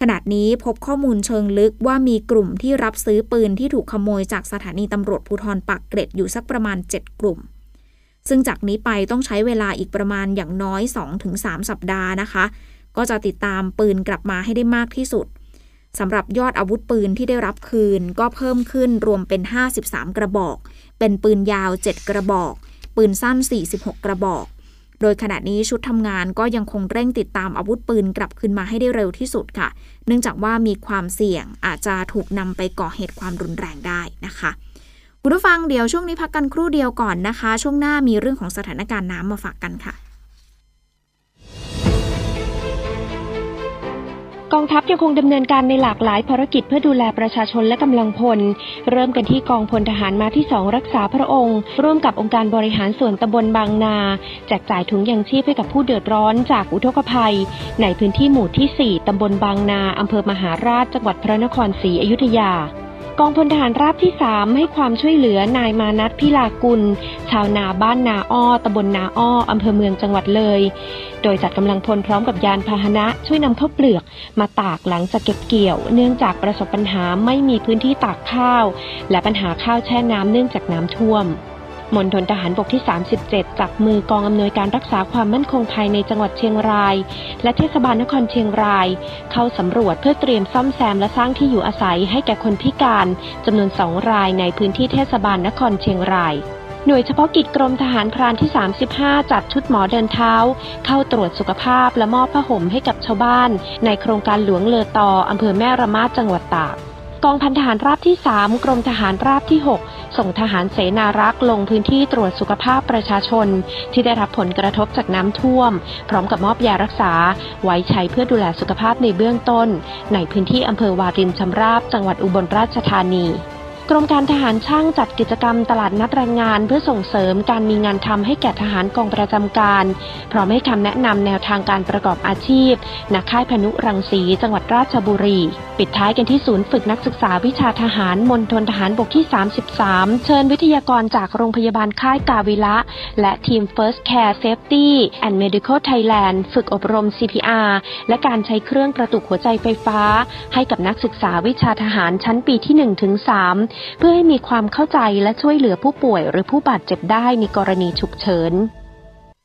ขณะนี้พบข้อมูลเชิงลึกว่ามีกลุ่มที่รับซื้อปืนที่ถูกขโมยจากสถานีตำรวจภูธรปักเกร็ดอยู่สักประมาณ 7 กลุ่ม ซึ่งจากนี้ไปต้องใช้เวลาอีกประมาณอย่างน้อย 2-3 สัปดาห์นะคะ ก็จะติดตามปืนกลับมาให้ได้มากที่สุดสำหรับยอดอาวุธปืนที่ได้รับคืนก็เพิ่มขึ้นรวมเป็น 53 กระบอก เป็นปืนยาว 7 กระบอก ปืนสั้น 46 กระบอก โดยขณะนี้ชุดทำงานก็ยังคงเร่งติดตามอาวุธปืนกลับคืนมาให้ได้เร็วที่สุดค่ะ เนื่องจากว่ามีความเสี่ยงอาจจะถูกนำไปก่อเหตุความรุนแรงได้นะคะ คุณผู้ฟังเดี๋ยวช่วงนี้พักกันครู่เดียวก่อนนะคะ ช่วงหน้ามีเรื่องของสถานการณ์น้ำมาฝากกันค่ะ กองทัพยังคงดำเนินการในหลากหลายภารกิจเพื่อดูแลประชาชนและกำลังพล เริ่มกันที่กองพลทหารมาที่สองรักษาพระองค์ ร่วมกับองค์การบริหารส่วนตำบลบางนา แจกจ่ายถุงยังชีพให้กับผู้เดือดร้อนจากอุทกภัย ในพื้นที่หมู่ที่ 4ตำบลบางนาอำเภอมหาราชจังหวัดพระนครศรีอยุธยา กองพลทหารราบที่ 3 ให้ความช่วยเหลือนายมานัทพิลากุล ชาวนาบ้านนาอ้อตำบลนาอ้ออำเภอเมืองจังหวัดเลย โดยจัดกำลังพลพร้อมกับยานพาหนะ ช่วยนำข้าวเปลือกมาตากหลังจากเก็บเกี่ยว เนื่องจากประสบปัญหาไม่มีพื้นที่ตากข้าว และปัญหาข้าวแช่น้ำเนื่องจากน้ำท่วม มณฑลทหารบกที่ 37 จับมือกองอำนวยการรักษาความมั่นคงภายในจังหวัดเชียงราย และเทศบาลนครเชียงราย เข้าสำรวจเพื่อเตรียมซ่อมแซมและสร้างที่อยู่อาศัยให้แก่คนพิการจำนวนสองรายในพื้นที่เทศบาลนครเชียงรายหน่วยเฉพาะกิจกรมทหารพรานที่ 35 จัดชุดหมอเดินเท้า เข้าตรวจสุขภาพและมอบผ้าห่มให้กับชาวบ้าน ในโครงการหลวงเลอตออำเภอแม่ระมาดจังหวัดตาก กองพันทหารราบที่ 3 กรมทหารราบที่ 6 ส่งทหารเสนารักษ์ลงพื้นที่ตรวจสุขภาพประชาชน ที่ได้รับผลกระทบจากน้ำท่วม พร้อมกับมอบยารักษา ไว้ใช้เพื่อดูแลสุขภาพในเบื้องต้น ในพื้นที่อำเภอวารินชำราบจังหวัดอุบลราชธานี กรมการทหารช่างจัดกิจกรรมตลาดนัดแรงงานเพื่อส่งเสริมการมีงานทำให้แก่ทหารกองประจำการ พร้อมให้คำแนะนำแนวทางการประกอบอาชีพณค่ายพนุรังสีจังหวัดราชบุรี ปิดท้ายกันที่ศูนย์ฝึกนักศึกษาวิชาทหารมณฑลทหารบกที่ 33 เชิญวิทยากรจากโรงพยาบาลค่ายกาวิละ และทีม First Care Safety and Medical Thailand ฝึกอบรม CPR และการใช้เครื่องกระตุกหัวใจไฟฟ้า ให้กับนักศึกษาวิชาทหารชั้นปีที่1ถึง3เพื่อให้มีความเข้าใจและช่วยเหลือผู้ป่วยหรือผู้บาดเจ็บได้ในกรณีฉุกเฉิน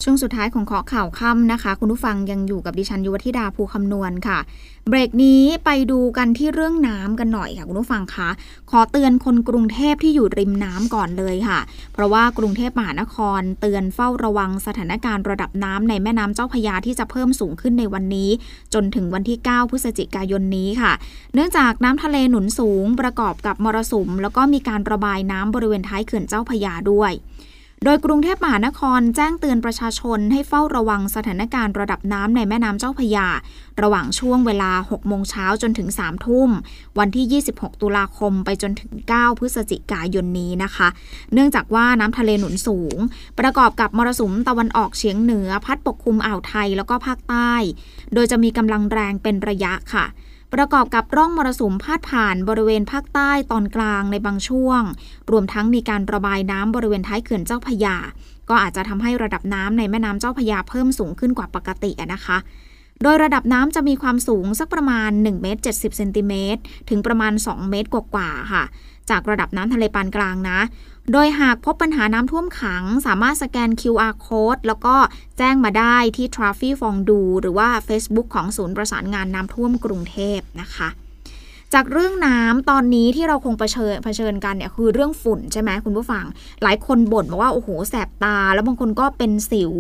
ช่วงสุดท้ายของขอข่าวค่ำนะคะ คุณผู้ฟังยังอยู่กับดิฉันยุวธิดาภูคำนวณค่ะ เบรกนี้ไปดูกันที่เรื่องน้ำกันหน่อยค่ะ คุณผู้ฟังคะขอเตือนคนกรุงเทพที่อยู่ริมน้ำก่อนเลยค่ะ เพราะว่ากรุงเทพมหานคร เตือนเฝ้าระวังสถานการณ์ระดับน้ำในแม่น้ำเจ้าพยาที่จะเพิ่มสูงขึ้นในวันนี้ จนถึงวันที่ 9 พฤศจิกายนนี้ค่ะ เนื่องจากน้ำทะเลหนุนสูงประกอบกับมรสุม แล้วก็มีการระบายน้ำบริเวณท้ายเขื่อนเจ้าพยาด้วย โดยกรุงเทพมหานครแจ้งเตือนประชาชนให้เฝ้าระวังสถานการณ์ระดับน้ำในแม่น้ำเจ้าพยา ระหว่างช่วงเวลา 6 โมงเช้าจนถึง 3 ทุ่ม วันที่ 26 ตุลาคมไปจนถึง 9 พฤศจิกายนนี้นะคะ เนื่องจากว่าน้ำทะเลหนุนสูง ประกอบกับมรสุมตะวันออกเฉียงเหนือ พัดปกคลุมอ่าวไทยแล้วก็ภาคใต้ โดยจะมีกำลังแรงเป็นระยะค่ะ ประกอบกับร่องมรสุมพาดผ่านบริเวณภาคใต้ตอนกลางในบางช่วง รวมทั้งมีการระบายน้ำบริเวณท้ายเขื่อนเจ้าพยา ก็อาจจะทำให้ระดับน้ำในแม่น้ำเจ้าพยาเพิ่มสูงขึ้นกว่าปกตินะคะ โดยระดับน้ำจะมีความสูงสักประมาณ1เมตร70เซนติเมตรถึงประมาณ 2 เมตรกว่าๆค่ะ จากระดับน้ำทะเลปานกลางนะ โดยหากพบปัญหาน้ำท่วมขัง สามารถสแกน QR code แล้วก็แจ้งมาได้ที่ t r a f i ฟองดู หรือว่า Facebook ของศูนย์ประสานงานน้ำท่วมกรุงเทพนะคะจากเรื่องน้ำตอนนี้ที่เราคงเผชิญเผชิญกันเนี่ยคือเรื่องฝุ่นใช่ไหมคุณผู้ฟัง หลายคนบ่นบอกว่าโอ้โหแสบตา แล้วบางคนก็เป็นสิว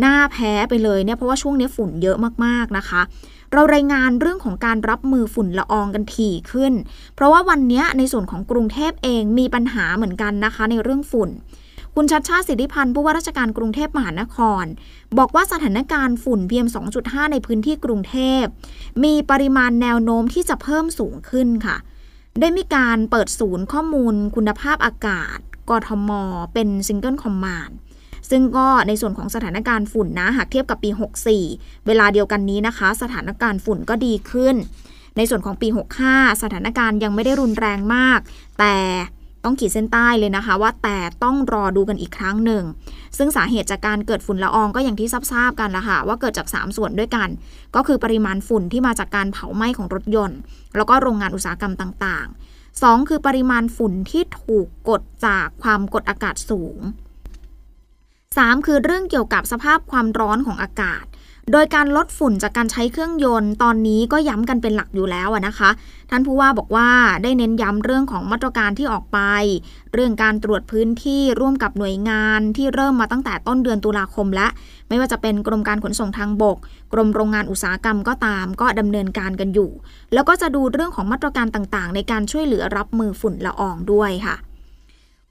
หน้าแพ้ไปเลยเนี่ยเพราะว่าช่วงนี้ฝุ่นเยอะมากๆนะคะ เรารายงานเรื่องของการรับมือฝุ่นละอองกันถี่ขึ้น เพราะว่าวันนี้ในส่วนของกรุงเทพเองมีปัญหาเหมือนกันนะคะในเรื่องฝุ่น คุณชัดชาติสิทธิพันธ์ผู้ว่าราชการกรุงเทพมหานคร บอกว่าสถานการณ์ฝุ่น PM 2.5 ในพื้นที่กรุงเทพ มีปริมาณแนวโน้มที่จะเพิ่มสูงขึ้นค่ะ ได้มีการเปิดศูนย์ข้อมูลคุณภาพอากาศ กทม เป็น single command ซึ่งก็ในส่วนของสถานการณ์ฝุ่นนะหากเทียบกับปี 64 เวลาเดียวกันนี้นะคะ สถานการณ์ฝุ่นก็ดีขึ้น ในส่วนของปี 65 สถานการณ์ยังไม่ได้รุนแรงมาก แต่ต้องขีดเส้นใต้เลยนะคะ ว่าแต่ต้องรอดูกันอีกครั้งหนึ่ง ซึ่งสาเหตุจากการเกิดฝุ่นละอองก็อย่างที่ทราบกันละค่ะ ว่าเกิดจาก 3 ส่วนด้วยกัน ก็คือปริมาณฝุ่นที่มาจากการเผาไหม้ของรถยนต์ แล้วก็โรงงานอุตสาหกรรมต่าง ๆ 2 คือปริมาณฝุ่นที่ถูกกดจากความกดอากาศสูง 3 คือเรื่องเกี่ยวกับสภาพความร้อนของอากาศ โดยการลดฝุ่นจากการใช้เครื่องยนต์ ตอนนี้ก็ย้ำกันเป็นหลักอยู่แล้วนะคะ ท่านผู้ว่าบอกว่าได้เน้นย้ำเรื่องของมาตรการที่ออกไป เรื่องการตรวจพื้นที่ร่วมกับหน่วยงานที่เริ่มมาตั้งแต่ต้นเดือนตุลาคมและ ไม่ว่าจะเป็นกรมการขนส่งทางบก กรมโรงงานอุตสาหกรรมก็ตาม ก็ดำเนินการกันอยู่ แล้วก็จะดูเรื่องของมาตรการต่างๆ ในการช่วยเหลือรับมือฝุ่นละอองด้วยค่ะ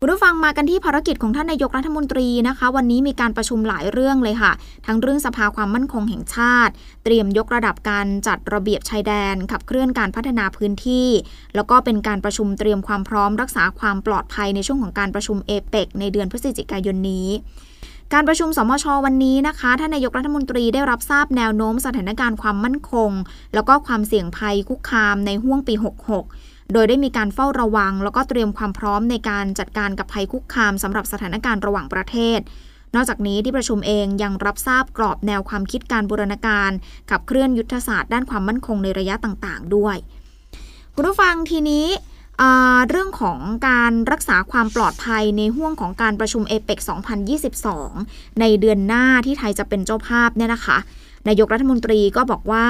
คุณผู้ฟังมากันที่ภารกิจของท่านนายกรัฐมนตรีนะคะ วันนี้มีการประชุมหลายเรื่องเลยค่ะ ทั้งเรื่องสภาความมั่นคงแห่งชาติ เตรียมยกระดับการจัดระเบียบชายแดน ขับเคลื่อนการพัฒนาพื้นที่ แล้วก็เป็นการประชุมเตรียมความพร้อมรักษาความปลอดภัยในช่วงของการประชุมเอเปกในเดือนพฤศจิกายนนี้การประชุมสมชวันนี้นะคะท่านนายกรัฐมนตรีได้รับทราบแนวโน้มสถานการณ์ความมั่นคง แล้วก็ความเสี่ยงภัยคุกคามในห่วงปี 66 โดยได้มีการเฝ้าระวัง แล้วก็เตรียมความพร้อมในการจัดการกับภัยคุกคามสำหรับสถานการณ์ระหว่างประเทศ นอกจากนี้ที่ประชุมเองยังรับทราบกรอบแนวความคิดการบูรณาการขับเคลื่อนยุทธศาสตร์ด้านความมั่นคงในระยะต่างๆ ด้วย คุณผู้ฟังทีนี้เรื่องของการรักษาความปลอดภัยในห่วงของการประชุมเอเปก2022 ในเดือนหน้าที่ไทยจะเป็นเจ้าภาพเนี่ยนะคะ นายกรัฐมนตรีก็บอกว่า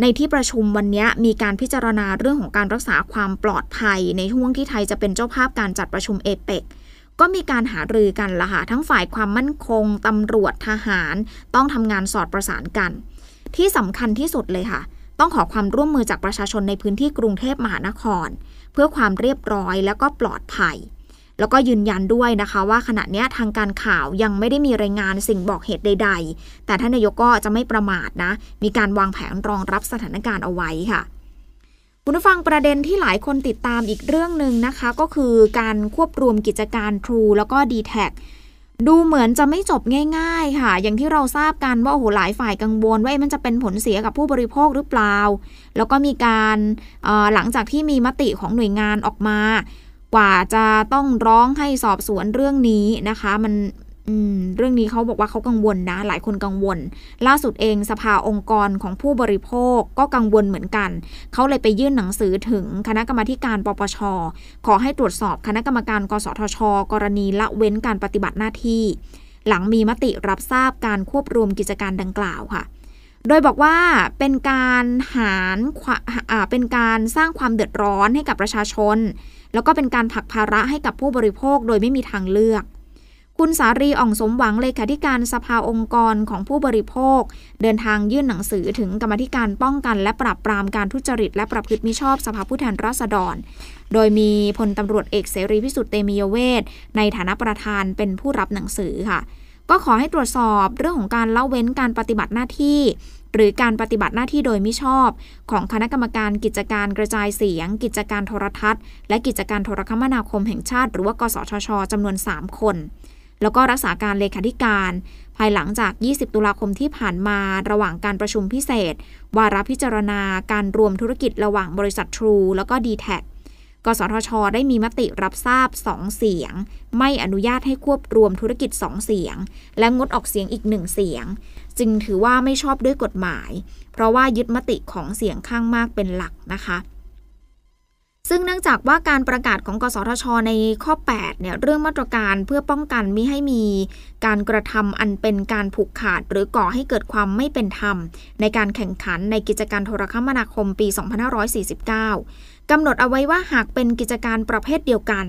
ในที่ประชุมวันนี้มีการพิจารณาเรื่องของการรักษาความปลอดภัย ในช่วงที่ไทยจะเป็นเจ้าภาพการจัดประชุมเอเปกก็มีการหารือกันละค่ะทั้งฝ่ายความมั่นคงตำรวจทหาร ต้องทำงานสอดประสานกัน ที่สำคัญที่สุดเลยค่ะ ต้องขอความร่วมมือจากประชาชนในพื้นที่กรุงเทพมหานคร เพื่อความเรียบร้อยแล้วก็ปลอดภัย แล้วก็ยืนยันด้วยนะคะว่าขณะนี้ทางการข่าวยังไม่ได้มีรายงานสิ่งบอกเหตุใด ๆ แต่ท่านนายกก็จะไม่ประมาทนะ มีการวางแผนรองรับสถานการณ์เอาไว้ค่ะคุณผู้ฟังประเด็นที่หลายคนติดตามอีกเรื่องหนึ่งนะคะ ก็คือการควบรวมกิจการ True แล้วก็ d t แทดูเหมือนจะไม่จบง่าย ๆ ค่ะ อย่างที่เราทราบกันว่าโอ้โหหลายฝ่ายกังวลว่ามันจะเป็นผลเสียกับผู้บริโภคหรือเปล่า แล้วก็มีการหลังจากที่มีมติของหน่วยงานออกมา กว่าจะต้องร้องให้สอบสวนเรื่องนี้นะคะ มันเรื่องนี้เขาบอกว่าเขากังวลนะ หลายคนกังวล ล่าสุดเองสภาองค์กรของผู้บริโภคก็กังวลเหมือนกัน เขาเลยไปยื่นหนังสือถึงคณะกรรมาการปปช ขอให้ตรวจสอบคณะกรรมการกสทช กรณีละเว้นการปฏิบัติหน้าที่ หลังมีมติรับทราบการควบรวมกิจการดังกล่าวค่ะ โดยบอกว่าเป็นการหารเป็นการสร้างความเดือดร้อนให้กับประชาชน แล้วก็เป็นการผลักภาระให้กับผู้บริโภคโดยไม่มีทางเลือก คุณสารีอ่องสมหวังเลขาธิการสภาองค์กรของผู้บริโภค เดินทางยื่นหนังสือถึงกรรมธิการป้องกัน และปราบปรามการทุจริตและประพฤติมิชอบสภาผู้แทนราษฎร โดยมีพลตำรวจเอกเสรีพิสุทธิ์เตมียเวทในฐานะประธานเป็นผู้รับหนังสือค่ะก็ขอให้ตรวจสอบเรื่องของการเละเว้นการปฏิบัติหน้าที่ หรือการปฏิบัติหน้าที่โดยมิชอบ ของคณะกรรมการกิจการกระจายเสียง กิจการโทรทัศน์ และกิจการโทรคมนาคมแห่งชาติ หรือว่ากสทชจำนวน 3 คน แล้วก็รักษาการเลขาธิการ ภายหลังจาก 20 ตุลาคมที่ผ่านมาระหว่างการประชุมพิเศษ วาระพิจารณาการรวมธุรกิจระหว่างบริษัททรูแล้วก็ d t แทกสทช ได้มีมติรับทราบ 2 เสียง ไม่อนุญาตให้ควบรวมธุรกิจ 2 เสียง และงดออกเสียงอีก 1 เสียง จึงถือว่าไม่ชอบด้วยกฎหมาย เพราะว่ายึดมติของเสียงข้างมากเป็นหลักนะคะ ซึ่งเนื่องจากว่าการประกาศของกสทช ในข้อ 8 เนี่ยเรื่องมาตรการเพื่อป้องกันมิให้มีการกระทำอันเป็นการผูกขาด หรือก่อให้เกิดความไม่เป็นธรรม ในการแข่งขันในกิจการโทรคมนาคมปี 2549กำหนดเอาไว้ว่าหากเป็นกิจการประเภทเดียวกัน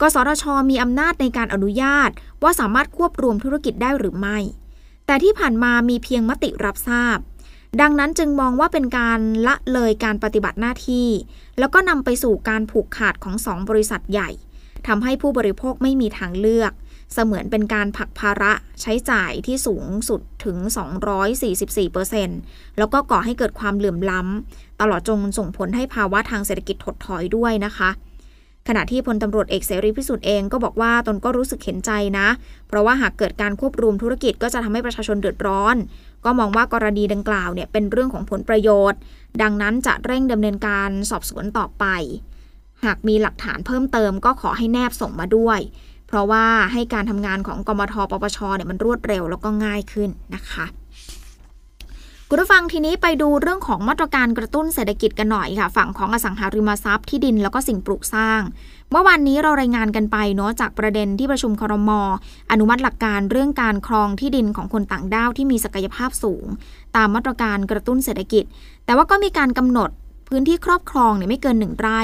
กสทช มีอำนาจในการอนุญาตว่าสามารถควบรวมธุรกิจได้หรือไม่ แต่ที่ผ่านมามีเพียงมติรับทราบ ดังนั้นจึงมองว่าเป็นการละเลยการปฏิบัติหน้าที่ แล้วก็นำไปสู่การผูกขาดของสองบริษัทใหญ่ทำให้ผู้บริโภคไม่มีทางเลือก เสมือนเป็นการผักภาระใช้จ่ายที่สูงสุดถึง 244%แล้วก็ก่อให้เกิดความเหลื่อมล้ำ ตลอดจนส่งผลให้ภาวะทางเศรษฐกิจถดถอยด้วยนะคะ ขณะที่พลตำรวจเอกเสรีพิสุทธิ์เองก็บอกว่าตนก็รู้สึกเห็นใจนะ เพราะว่าหากเกิดการควบรวมธุรกิจก็จะทำให้ประชาชนเดือดร้อน ก็มองว่ากรณีดังกล่าวเนี่ยเป็นเรื่องของผลประโยชน์ ดังนั้นจะเร่งดำเนินการสอบสวนต่อไป หากมีหลักฐานเพิ่มเติมก็ขอให้แนบส่งมาด้วย เพราะว่าให้การทำงานของกมทปปชเนี่ยมันรวดเร็วแล้วก็ง่ายขึ้นนะคะ คุณผู้ฟังทีนี้ไปดูเรื่องของมาตรการกระตุ้นเศรษฐกิจกันหน่อยค่ะ ฝั่งของอสังหาริมทรัพย์ที่ดินแล้วก็สิ่งปลูกสร้าง เมื่อวันนี้เรารายงานกันไปเนาะจากประเด็นที่ประชุมครมอนุมัติหลักการเรื่องการครองที่ดินของคนต่างด้าวที่มีศักยภาพสูง ตามมาตรการกระตุ้นเศรษฐกิจ แต่ว่าก็มีการกำหนดพื้นที่ครอบครองเนี่ยไม่เกินหนึ่งไร่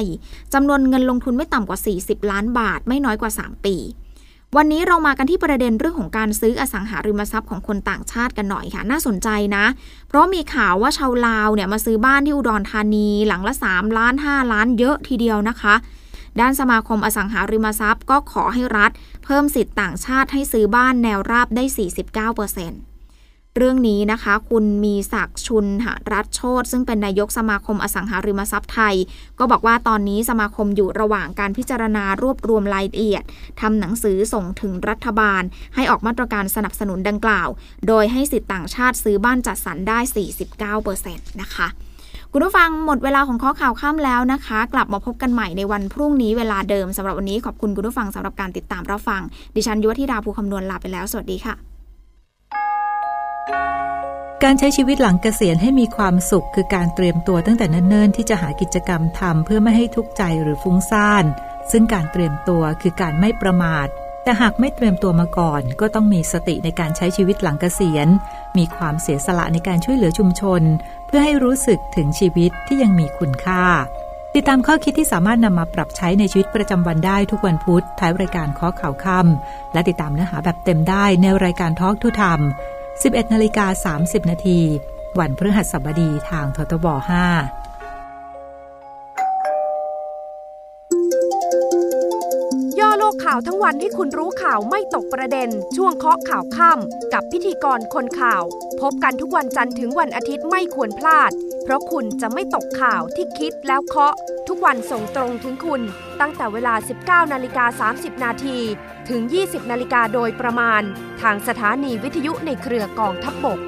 จำนวนเงินลงทุนไม่ต่ำกว่า 40 ล้านบาท ไม่น้อยกว่า 3 ปี วันนี้เรามากันที่ประเด็นเรื่องของการซื้ออสังหาริมทรัพย์ของคนต่างชาติกันหน่อยค่ะ น่าสนใจนะ เพราะมีข่าวว่าชาวลาวเนี่ยมาซื้อบ้านที่อุดรธานี หลังละ 3 ล้าน 5 ล้านเยอะทีเดียวนะคะ ด้านสมาคมอสังหาริมทรัพย์ก็ขอให้รัฐ เพิ่มสิทธิ์ต่างชาติให้ซื้อบ้านแนวราบได้ 49%เเรื่องนี้นะคะ คุณมีศักดิ์ชุนหรัฐโชตซึ่งเป็นนายกสมาคมอสังหาริมทรัพย์ไทย ก็บอกว่าตอนนี้สมาคมอยู่ระหว่างการพิจารณารวบรวมรายละเอียดทำหนังสือส่งถึงรัฐบาล ให้ออกมาตรการสนับสนุนดังกล่าว โดยให้สิทธิ์ต่างชาติซื้อบ้านจัดสรรได้ 49%นะคะคุณผู้ฟังหมดเวลาของข้อข่าวข้ามแล้วนะคะ กลับมาพบกันใหม่ในวันพรุ่งนี้เวลาเดิมสำหรับวันนี้ขอบคุณคุณผู้ฟังสำหรับการติดตามรับฟัง ดิฉันยุวธิดาภูคำนวณลาไปแล้ว สวัสดีค่ะ การใช้ชีวิตหลังเกษียณให้มีความสุข คือการเตรียมตัวตั้งแต่เนิ่นๆที่จะหากิจกรรมทำเพื่อไม่ให้ทุกข์ใจหรือฟุ้งซ่าน ซึ่งการเตรียมตัวคือการไม่ประมาท แต่หากไม่เตรียมตัวมาก่อน ก็ต้องมีสติในการใช้ชีวิตหลังเกษียณ มีความเสียสละในการช่วยเหลือชุมชน เพื่อให้รู้สึกถึงชีวิตที่ยังมีคุณค่า ติดตามข้อคิดที่สามารถนำมาปรับใช้ในชีวิตประจำวันได้ทุกวันพุธท้ายรายการข้อข่าวคำและติดตามเนื้อหาแบบเต็มได้ในรายการทอล์กทุธรรม 11นาฬิกา30 นาที วันพฤหัสบดีทางททบ 5ย่อโลกข่าวทั้งวันให้คุณรู้ข่าวไม่ตกประเด็น ช่วงเคาะข่าวค่ำกับพิธีกรคนข่าว พบกันทุกวันจันทร์ถึงวันอาทิตย์ไม่ควรพลาด เพราะคุณจะไม่ตกข่าวที่คิดแล้วเคาะ ทุกวันส่งตรงถึงคุณ ตั้งแต่เวลา 19นาฬิกา30 นาที ถึง 20 นาฬิกาโดยประมาณ ทางสถานีวิทยุในเครือกองทัพบบก